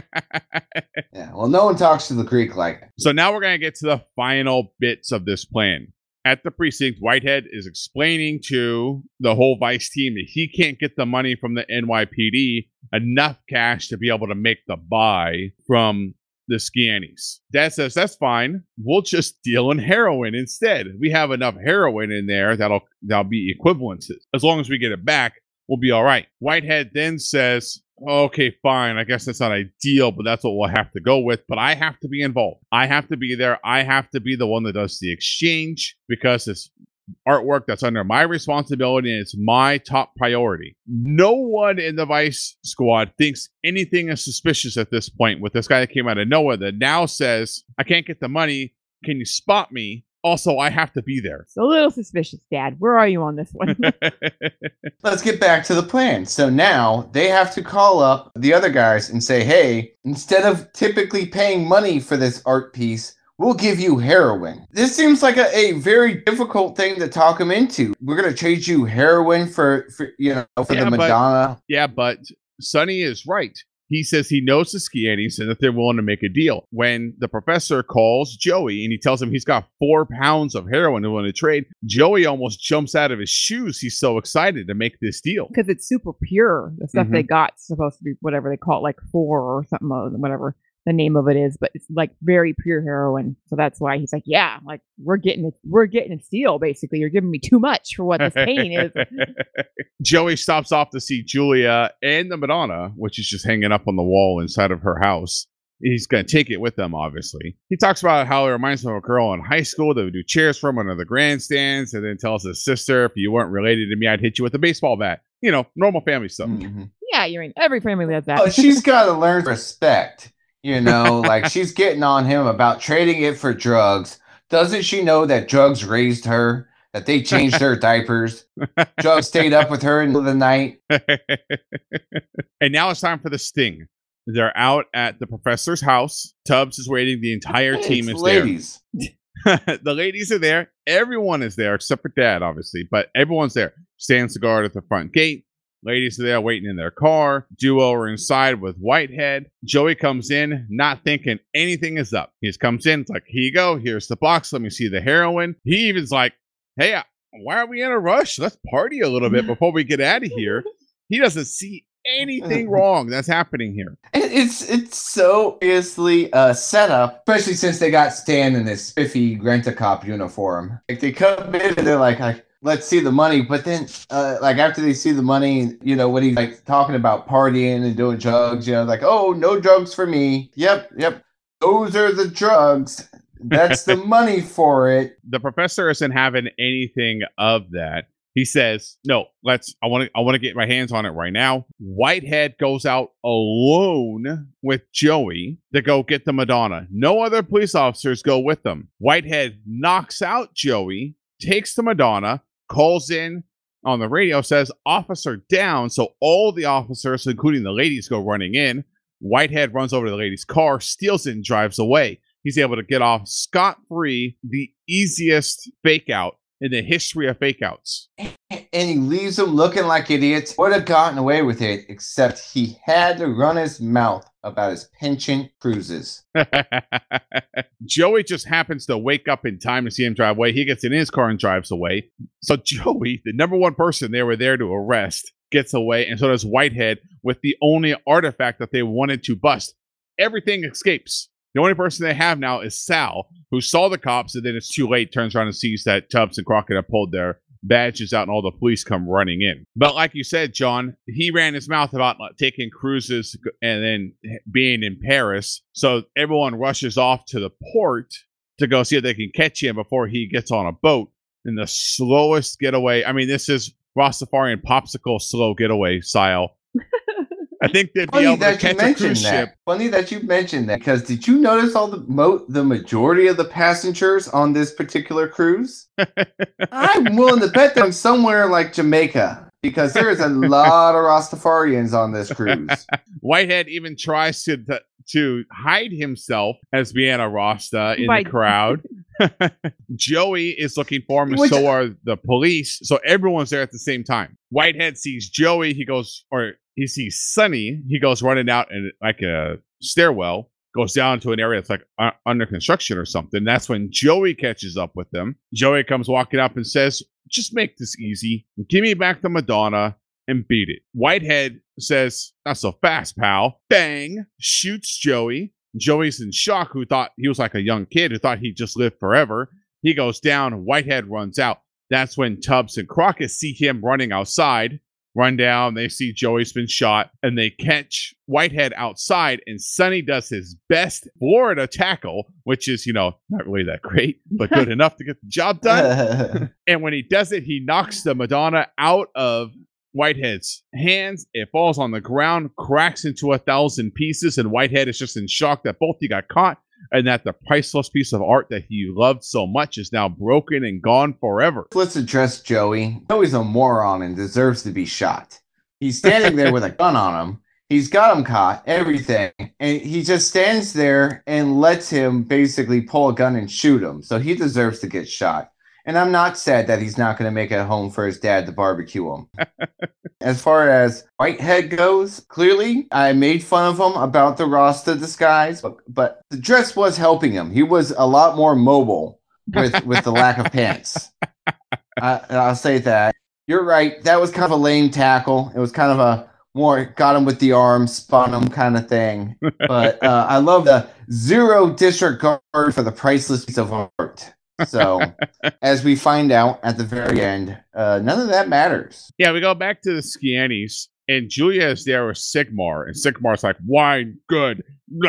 Yeah. Well, no one talks to the Greek like it. So now we're going to get to the final bits of this plan. At the precinct, Whitehead is explaining to the whole Vice team that he can't get the money from the NYPD, enough cash to be able to make the buy from the Scannies. Dad says, that's fine. We'll just deal in heroin instead. We have enough heroin in there that'll that'll be equivalences. As long as we get it back, we'll be all right. Whitehead then says, okay, fine. I guess that's not ideal, but that's what we'll have to go with. But I have to be involved. I have to be there. I have to be the one that does the exchange because it's artwork that's under my responsibility and it's my top priority. No one in the Vice squad thinks anything is suspicious at this point with this guy that came out of nowhere that now says, I can't get the money. Can you spot me? Also, I have to be there. It's a little suspicious, Dad. Where are you on this one? Let's get back to the plan. So now they have to call up the other guys and say, hey, instead of typically paying money for this art piece, we'll give you heroin. This seems like a, a very difficult thing to talk them into. We're going to trade you heroin for, for you know, for Yeah, the but- Madonna. Yeah, but Sonny is right. He says he knows the Skianis and that they're willing to make a deal. When the professor calls Joey and he tells him he's got four pounds of heroin to want to trade, Joey almost jumps out of his shoes. He's so excited to make this deal. Because it's super pure. The stuff they Mhm. got supposed to be whatever they call it, like four or something, whatever the name of it is. But it's like very pure heroin. So that's why he's like, yeah, like we're getting it. We're getting a steal. Basically, you're giving me too much for what this pain is. Joey stops off to see Julia and the Madonna, which is just hanging up on the wall inside of her house. He's going to take it with them, obviously. He talks about how it reminds him of a girl in high school that would do cheers for him under the grandstands and then tells his sister, if you weren't related to me, I'd hit you with a baseball bat. You know, normal family stuff. Mhm. Yeah, you mean every family does that. Oh, she's got to learn respect. You know, like she's getting on him about trading it for drugs. Doesn't she know that drugs raised her? That they changed her diapers. Drugs stayed up with her in the night. and now it's time for the sting. They're out at the professor's house. Tubbs is waiting. The entire team It's is there. the ladies are there. Everyone is there except for dad, obviously, but everyone's there. Stands guard at the front gate. Ladies are there waiting in their car. Duo are inside with Whitehead. Joey comes in, not thinking anything is up. He just comes in, it's like, here you go. Here's the box. Let me see the heroin. He even's like, hey, uh, why are we in a rush? Let's party a little bit before we get out of here. He doesn't see anything wrong that's happening here. It's it's so obviously a setup, especially since they got Stan in this spiffy rent a cop uniform. Like they come in and they're like, like, let's see the money, but then uh, like after they see the money, you know, when he's like talking about partying and doing drugs, you know, like, oh, no drugs for me. Yep, yep. Those are the drugs. That's the money for it. the professor isn't having anything of that. He says, "No, let's. I want to. I want to get my hands on it right now." Whitehead goes out alone with Joey to go get the Madonna. No other police officers go with them. Whitehead knocks out Joey, takes the Madonna, calls in on the radio, says "Officer down." So all the officers, including the ladies, go running in. Whitehead runs over to the lady's car, steals it, and drives away. He's able to get off scot free, the easiest fake out in the history of fake outs. and he leaves them looking like idiots. Would have gotten away with it, except he had to run his mouth about his pension cruises. Joey just happens to wake up in time to see him drive away. He gets in his car and drives away. So Joey, the number one person they were there to arrest, gets away, and so does Whitehead with the only artifact that they wanted to bust. Everything escapes. The only person they have now is Sal, who saw the cops, and then it's too late, turns around and sees that Tubbs and Crockett have pulled their badges out, and all the police come running in. But like you said, John, he ran his mouth about taking cruises and then being in Paris. So everyone rushes off to the port to go see if they can catch him before he gets on a boat. And the slowest getaway, I mean, this is Rastafarian popsicle slow getaway style. I think they'd be Funny able to that you catch a mentioned cruise that. ship. Funny that you mentioned that because did you notice all the mo- the majority of the passengers on this particular cruise? I'm willing to bet them somewhere like Jamaica because there is a lot of Rastafarians on this cruise. Whitehead even tries to to, to hide himself as being a Rasta in By- the crowd. Joey is looking for him, and Which- so are the police. So everyone's there at the same time. Whitehead sees Joey. He goes, or he sees Sonny. He goes running out in like a stairwell, goes down to an area that's like uh, under construction or something. That's when Joey catches up with them. Joey comes walking up and says, "Just make this easy. Give me back the Madonna." And beat it. Whitehead says, Not so fast, pal. Bang! Shoots Joey. Joey's in shock, who thought he was like a young kid who thought he'd just live forever. He goes down. Whitehead runs out. That's when Tubbs and Crockett see him running outside. Run down. They see Joey's been shot, and they catch Whitehead outside. And Sonny does his best Florida tackle, which is, you know, not really that great, but good enough to get the job done. And when he does it, he knocks the Madonna out of Whitehead's hands. It falls on the ground, cracks into a thousand pieces, and Whitehead is just in shock that both he got caught and that the priceless piece of art that he loved so much is now broken and gone forever. Let's address Joey. Joey's a moron and deserves to be shot. He's standing there with a gun on him. He's got him caught, everything. And he just stands there and lets him basically pull a gun and shoot him. So he deserves to get shot. And I'm not sad that he's not going to make it home for his dad to barbecue him. as far as Whitehead goes, clearly I made fun of him about the Rasta disguise, but, but the dress was helping him. He was a lot more mobile with, with the lack of pants. I, I'll say that. You're right. That was kind of a lame tackle. It was kind of a more got him with the arm, spun him kind of thing. But uh, I love the zero disregard for the priceless piece of art. So, as we find out at the very end, uh, none of that matters. Yeah, we go back to the Skiannies, and Julia is there with Sigmar, and Sigmar's like, wine, good.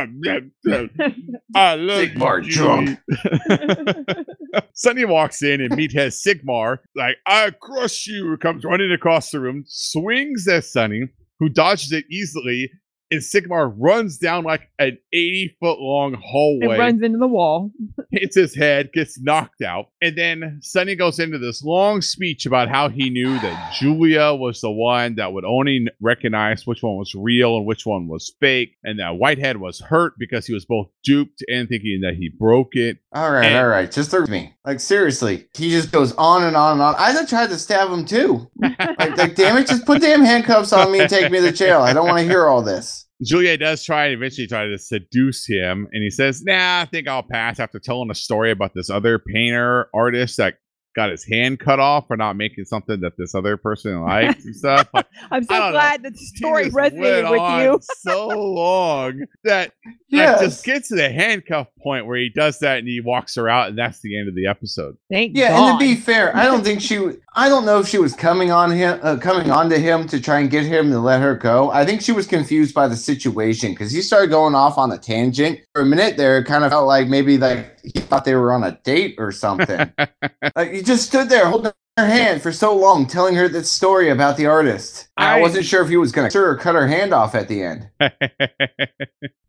I love Sigmar you, drunk. Julie." Sonny walks in and meet has Sigmar, like, I crush you, comes running across the room, swings at Sonny, who dodges it easily, and Sigmar runs down like an 80 foot long It hallway runs into the wall. hits his head, gets knocked out. And then Sonny goes into this long speech about how he knew that Julia was the one that would only recognize which one was real and which one was fake, and that Whitehead was hurt because he was both duped and thinking that he broke it. All right, And- all right. Just look at me. Like seriously, he just goes on and on and on. I just tried to stab him too. Like, like damn it, just put damn handcuffs on me and take me to jail. I don't want to hear all this. Julia does try and eventually try to seduce him, and he says, Nah, I think I'll pass after telling a story about this other painter artist that got his hand cut off for not making something that this other person liked and stuff. Like, I'm so don't know. glad that the He story just went resonated with on you. so long that Yes. it just gets to the handcuff point where he does that and he walks her out, and that's the end of the episode. Thank Yeah, God. and to be fair, I don't think she. I don't know if she was coming on him, uh, coming on to him to try and get him to let her go. I think she was confused by the situation because he started going off on a tangent for a minute. There, it kind of felt like maybe like he thought they were on a date or something. like he just stood there holding her hand for so long, telling her this story about the artist. I, I- wasn't sure if he was going to sure cut her hand off at the end.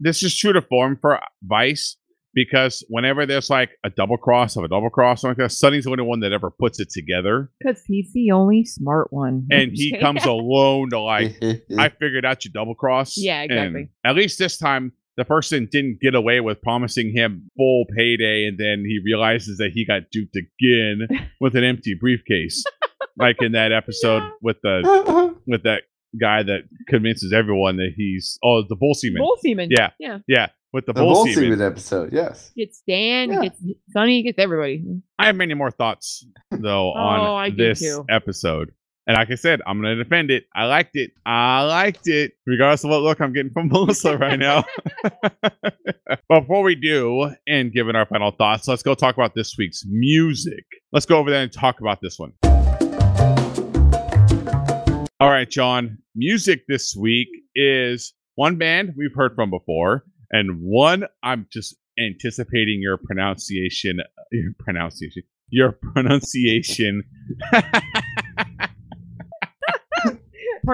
this is true to form for Vice because whenever there's like a double cross of a double cross, like that, Sonny's the only one that ever puts it together, Because he's the only smart one. and he comes alone to like. I figured out you double cross. Yeah, And exactly. at least this time, the person didn't get away with promising him full payday, and then he realizes that he got duped again with an empty briefcase, like in that episode Yeah. with the with that guy that convinces everyone that he's oh the bull seaman. Bull seaman. Yeah. Yeah. Yeah, with the, the bull, Bull seaman. Seaman episode, yes. Gets Dan, Yeah. gets Sonny, gets everybody. I have many more thoughts though Oh, on I do this episode. And like I said, I'm gonna defend it. I liked it. I liked it, regardless of what look I'm getting from Melissa right now. Before we do and giving our final thoughts, let's go talk about this week's music. Let's go over there and talk about this one. All right, John. Music this week is one band we've heard from before, and one I'm just anticipating your pronunciation. Your pronunciation. Your pronunciation.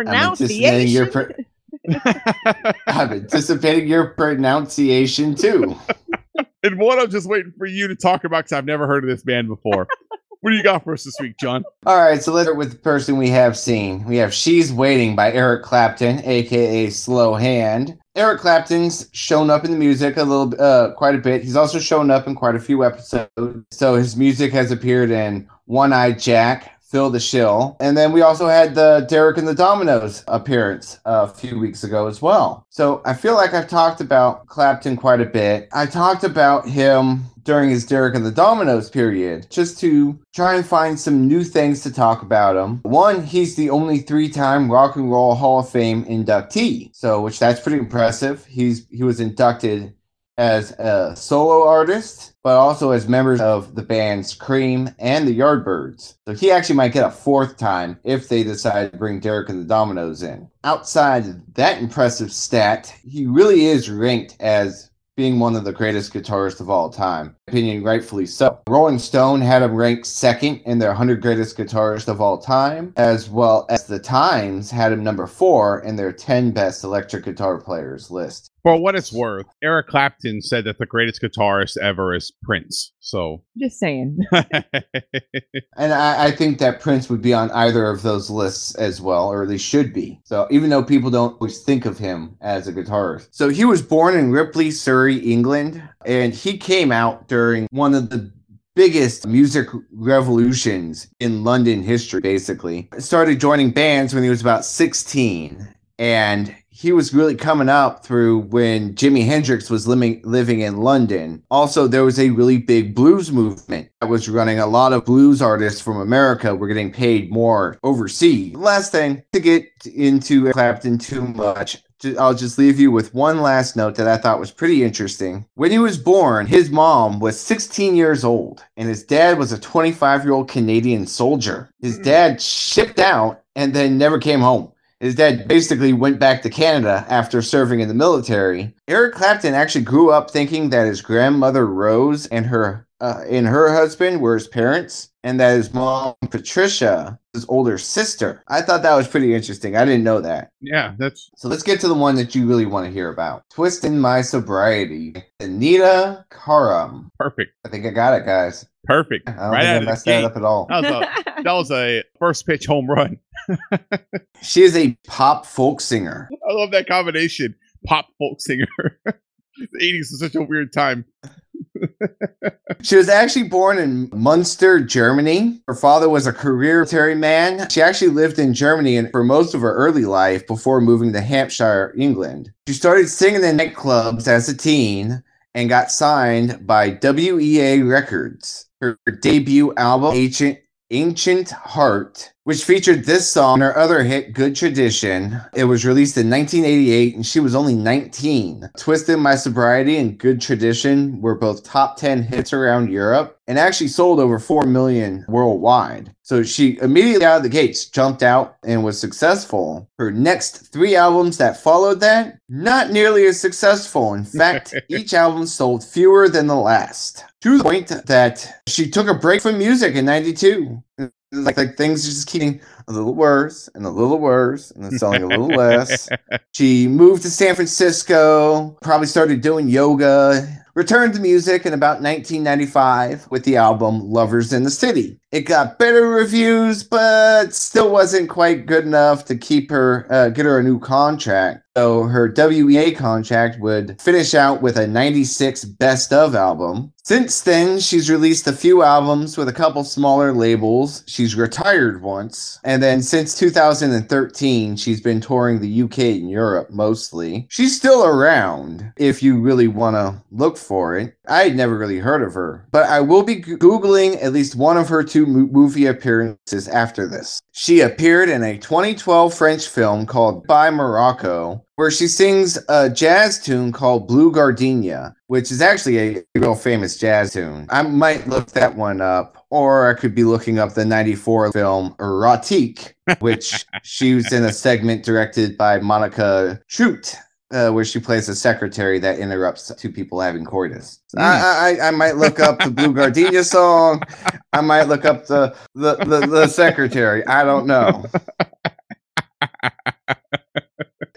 Anticipating your Pronunciation. I'm anticipating your pronunciation too. and one I'm just waiting for you to talk about because I've never heard of this band before. what do you got for us this week, John? All right, so let's start with the person we have seen. We have She's Waiting by Eric Clapton, aka Slow Hand. Eric Clapton's shown up in the music a little, uh, quite a bit. He's also shown up in quite a few episodes. So his music has appeared in One Eyed Jack, Phil the Shill, and then we also had the Derek and the Dominos appearance a few weeks ago as well. So I feel like I've talked about Clapton quite a bit. I talked about him during his Derek and the Dominos period, just to try and find some new things to talk about him. One, he's the only three-time Rock and Roll Hall of Fame inductee, so which that's pretty impressive. He's he was inducted as a solo artist, but also as members of the bands Cream and the Yardbirds. So he actually might get a fourth time if they decide to bring Derek and the Dominos in. Outside that impressive stat, he really is ranked as being one of the greatest guitarists of all time. Opinion rightfully so. Rolling Stone had him ranked second in their 100 greatest guitarists of all time, as well as the Times had him number four in their 10 best electric guitar players list. For what it's worth, Eric Clapton said that the greatest guitarist ever is Prince. So, Just saying. And I, I think that Prince would be on either of those lists as well, or they should be. So even though people don't always think of him as a guitarist. So he was born in Ripley, Surrey, England, and he came out during one of the biggest music revolutions in London history, basically. Started joining bands when he was about 16. And he was really coming up through when Jimi Hendrix was living living in London. Also, there was a really big blues movement that was running. A lot of blues artists from America were getting paid more overseas. Last thing to get into Clapton too much. I'll just leave you with one last note that I thought was pretty interesting. When he was born, his mom was 16 years old, and his dad was a 25 year old Canadian soldier. His hmm. dad shipped out and then never came home. His dad basically went back to Canada after serving in the military. Eric Clapton actually grew up thinking that his grandmother Rose and her uh, and her husband were his parents, and that his mom Patricia, his older sister. I thought that was pretty interesting. I didn't know that. yeah, that's So let's get to the one that you really want to hear about. Twist in My Sobriety. Tanita Tikaram. perfect. I think I got it, guys. Perfect. I don't Right think I messed that up at all. That was a that was a first pitch home run. She is a pop folk singer. I love that combination. Pop folk singer. the 80s was such a weird time. She was actually born in Munster, Germany. Her father was a career military man. She actually lived in Germany and for most of her early life before moving to Hampshire, England. She started singing in nightclubs as a teen and got signed by WEA Records. Her debut album, Ancient, Ancient Heart, which featured this song and her other hit, Good Tradition. It was released in 1988 and she was only 19. Twisted My Sobriety and Good Tradition were both top 10 hits around Europe and actually sold over 4 million worldwide. So she immediately out of the gates jumped out and was successful. Her next three albums that followed that, not nearly as successful. In fact, each album sold fewer than the last. To the point that she took a break from music in 92. Like like things just keeping a little worse and a little worse and then selling a little less. She moved to San Francisco, probably started doing yoga, returned to music in about 1995 with the album Lovers in the City. It got better reviews, but still wasn't quite good enough to keep her, uh, get her a new contract. So her WEA contract would finish out with a 96 best of album. Since then, she's released a few albums with a couple smaller labels. She's retired once. And then since 2013, she's been touring the UK and Europe mostly. She's still around if you really want to look for it. I had never really heard of her, but I will be Googling at least one of her two movie appearances after this. She appeared in a 2012 French film called By Morocco, where she sings a jazz tune called Blue Gardenia, which is actually a real famous jazz tune. I might look that one up, or I could be looking up the 94 film Erotique, which she was in a segment directed by Monika Treut uh, where she plays a secretary that interrupts two people having coitus. Mm. I, I, I might look up the Blue Gardenia song. I might look up the the, the, the secretary. I don't know.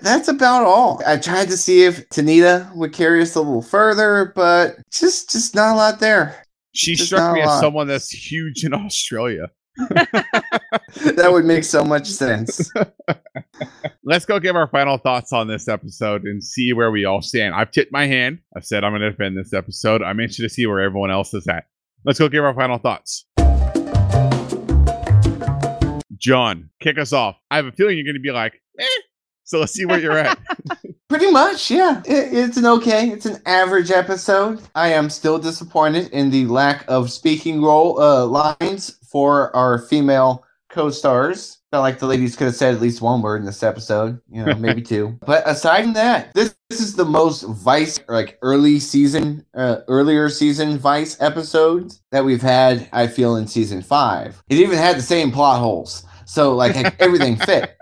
That's about all. I tried to see if Tanita would carry us a little further, but just just not a lot there. She just struck me as someone that's huge in Australia. That would make so much sense. Let's go give our final thoughts on this episode and see where we all stand. I've tipped my hand. I've said I'm going to defend this episode. I'm interested to see where everyone else is at. Let's go give our final thoughts. John, kick us off. I have a feeling you're going to be like, eh. So let's see where you're at. Pretty much, yeah. It, it's an okay, it's an average episode. I am still disappointed in the lack of speaking role uh, lines for our female co-stars. Felt like the ladies could have said at least one word in this episode, you know, maybe two. But aside from that, this, this is the most Vice like early season, uh, earlier season Vice episodes that we've had. I feel in season five. It even had the same plot holes, so like everything fit.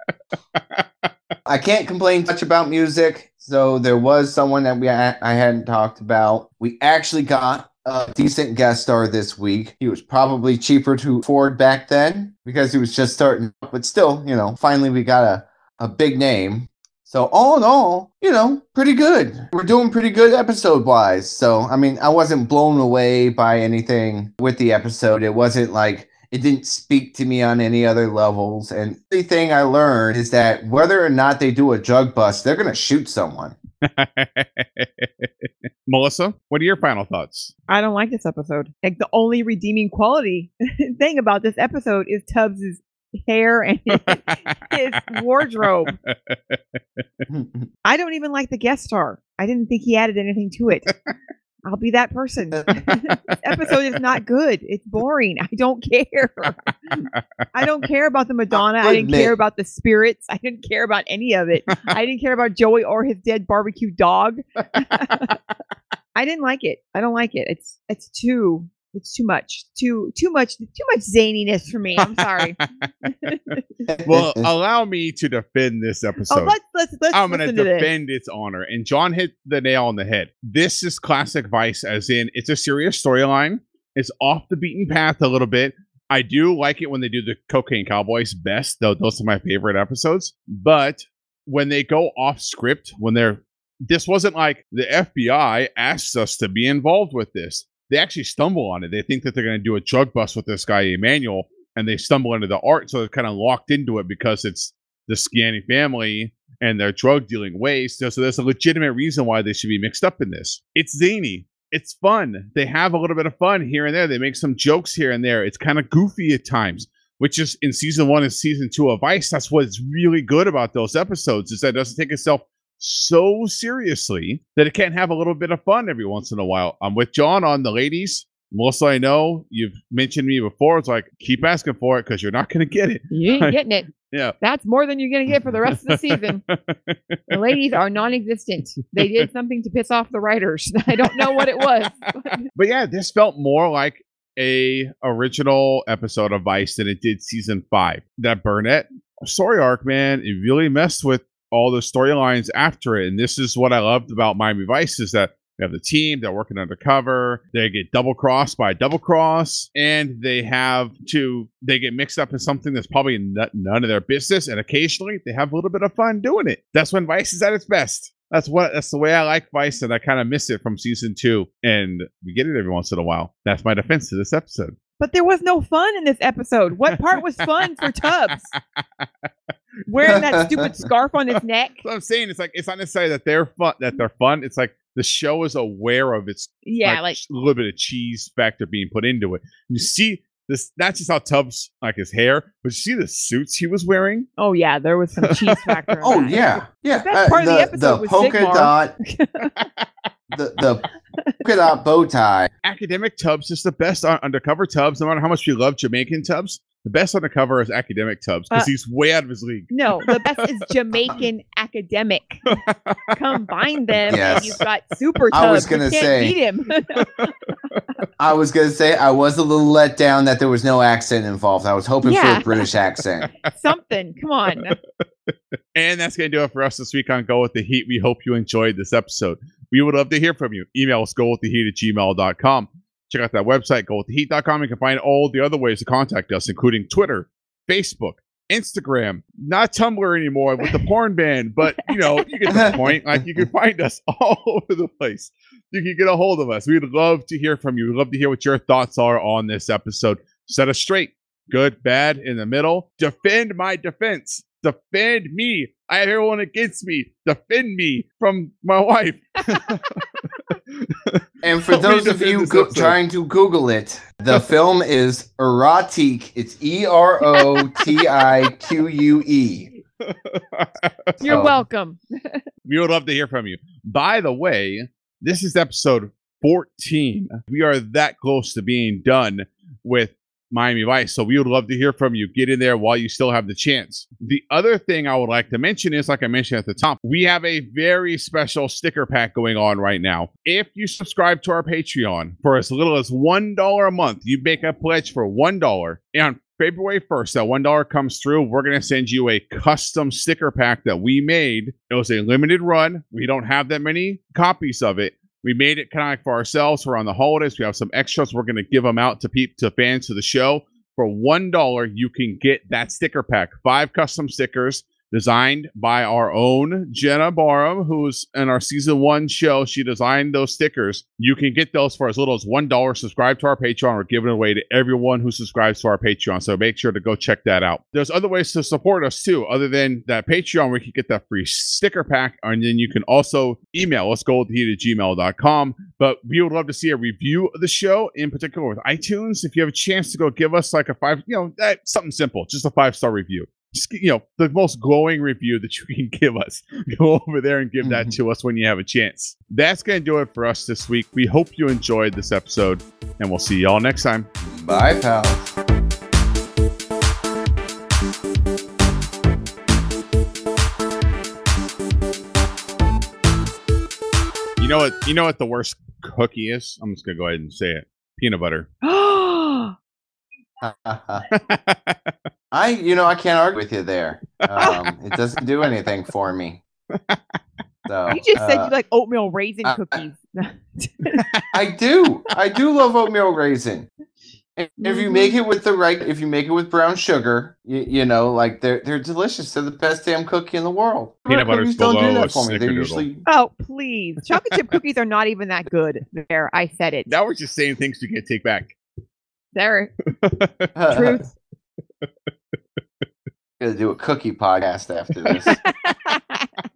I can't complain much about music. So there was someone that we I hadn't talked about. We actually got a decent guest star this week. He was probably cheaper to afford back then because he was just starting, but still, you know, finally we got a, a big name. So all in all, you know, pretty good. We're doing pretty good episode wise. So I mean, I wasn't blown away by anything with the episode. It wasn't like it didn't speak to me on any other levels. And the thing I learned is that whether or not they do a drug bust, they're gonna shoot someone. Melissa, what are your final thoughts? I don't like this episode. Like the only redeeming quality thing about this episode is Tubbs's hair and his, his wardrobe. I don't even like the guest star. I didn't think he added anything to it. I'll be that person. this uh, episode is not good. It's boring. I don't care. I don't care about the Madonna. I didn't care about the spirits. I didn't care about any of it. I didn't care about Joey or his dead barbecue dog. I didn't like it. I don't like it. It's it's too it's too much. Too too much too much zaniness for me. I'm sorry. well, allow me to defend this oh, episode. Oh, let's, let's, let's I'm going to defend its honor. And John hit the nail on the head. This is classic Vice, as in it's a serious storyline. It's off the beaten path a little bit. I do like it when they do the Cocaine Cowboys best, though those are my favorite episodes. But when they go off script, when they're this wasn't like the FBI asked us to be involved with this they actually stumble on it. They think that they're going to do a drug bust with this guy Emmanuel, and they stumble into the art, so they're kind of locked into it because it's the Scanny family and their drug dealing ways. So, so there's a legitimate reason why they should be mixed up in this. It's zany. It's fun. They have a little bit of fun here and there. They make some jokes here and there. It's kind of goofy at times, which is in season one and season two of Vice. That's what's really good about those episodes is that it doesn't take itself so seriously that it can't have a little bit of fun every once in a while. I'm with John on the ladies. Melissa, I know you've mentioned me before. It's like keep asking for it because you're not going to get it. You ain't getting it. yeah, that's more than you're going to get for the rest of the season. the ladies are non-existent. They did something to piss off the writers. I don't know what it was. but yeah, this felt more like a original episode of Vice than it did season five. That Burnett story arc, man, it really messed with all the storylines after it. And this is what I loved about Miami Vice is that We have the team, they're working undercover, they get double crossed by double cross, and they have to they get mixed up in something that's probably none of their business, and occasionally they have a little bit of fun doing it. That's when Vice is at its best. That's what that's the way I like Vice, and I kind of miss it from season two. And we get it every once in a while. That's my defense to this episode. But there was no fun in this episode. What part was fun for Tubbs? Wearing that stupid scarf on his neck. That's what I'm saying. It's like it's not necessarily that they're fun that they're fun. It's like the show is aware of its Yeah, like, a little bit of cheese factor being put into it. You see this not just how Tubbs like his hair, but you see the suits he was wearing. oh yeah, there was some cheese factor. Oh that. yeah, yeah. best uh, part of the episode was polka Sigmar. dot, the the polka dot bow tie. Academic Tubbs is the best on undercover Tubbs. No matter how much we love Jamaican Tubbs, the best undercover is academic Tubbs because Uh, he's way out of his league. No, the best is Jamaican academic. Combine them, Yes. and you've got super. I was gonna can't say- beat him. I was gonna say I was a little let down that there was no accent involved. I was hoping for a British accent. Something. Come on. And that's going to do it for us this week on Go With The Heat. We hope you enjoyed this episode. We would love to hear from you. Email us, gowiththeheat at gmail.com. Check out that website, gowiththeheat.com. You can find all the other ways to contact us, including Twitter, Facebook, Instagram, not Tumblr anymore with the porn ban, but you know, you get the point. Like you can find us all over the place. You can get a hold of us. We'd love to hear from you. We'd love to hear what your thoughts are on this episode. Set us straight. Good, bad, in the middle. Defend my defense. Defend me. I have everyone against me. Defend me from my wife. And for Help those of you go- trying to Google it, the film is erotique. It's E R O T I Q U E. You're welcome. we would love to hear from you. By the way, this is episode 14. We are that close to being done with Miami Vice. So we would love to hear from you. Get in there while you still have the chance. The other thing I would like to mention is, like I mentioned at the top, we have a very special sticker pack going on right now. If you subscribe to our Patreon for as little as $1 a month, you make a pledge for $1. And February 1st, that $1 comes through, we're going to send you a custom sticker pack that we made. It was a limited run. We don't have that many copies of it. We made it kind of for ourselves. We're on the holidays. We have some extras. We're going to give them out to peep to fans of the show. For one dollar, you can get that sticker pack. Five custom stickers designed by our own Jenna Barham, who's in our season one show. She designed those stickers. You can get those for as little as one dollar. Subscribe to our Patreon. We're giving away to everyone who subscribes to our Patreon. So make sure to go check that out. There's other ways to support us too, other than that Patreon, where you can get that free sticker pack. And then you can also email us, goldheat at gmail.com. But we would love to see a review of the show, in particular with iTunes. If you have a chance to go give us like a five, you know, eh, something simple, just a five star review. Just, you know, the most glowing review that you can give us. Go over there and give that mm-hmm. to us when you have a chance. That's going to do it for us this week. We hope you enjoyed this episode, and we'll see y'all next time. Bye, pals. You know what? You know what the worst cookie is? I'm just gonna go ahead and say it. Peanut butter. you I, you know, I can't argue with you there. Um, it doesn't do anything for me. So you just said uh, you like oatmeal raisin uh, cookies. I do. I do love oatmeal raisin. If if you make it with the right, if you make it with brown sugar, you, you know, like they're they're delicious. They're the best damn cookie in the world. Peanut butter Cookies don't do that for me. They're usually oh, please. Chocolate chip cookies are not even that good. There, I said it. now we're just saying things you can't take back. There. Truth. Gonna do a cookie podcast after this.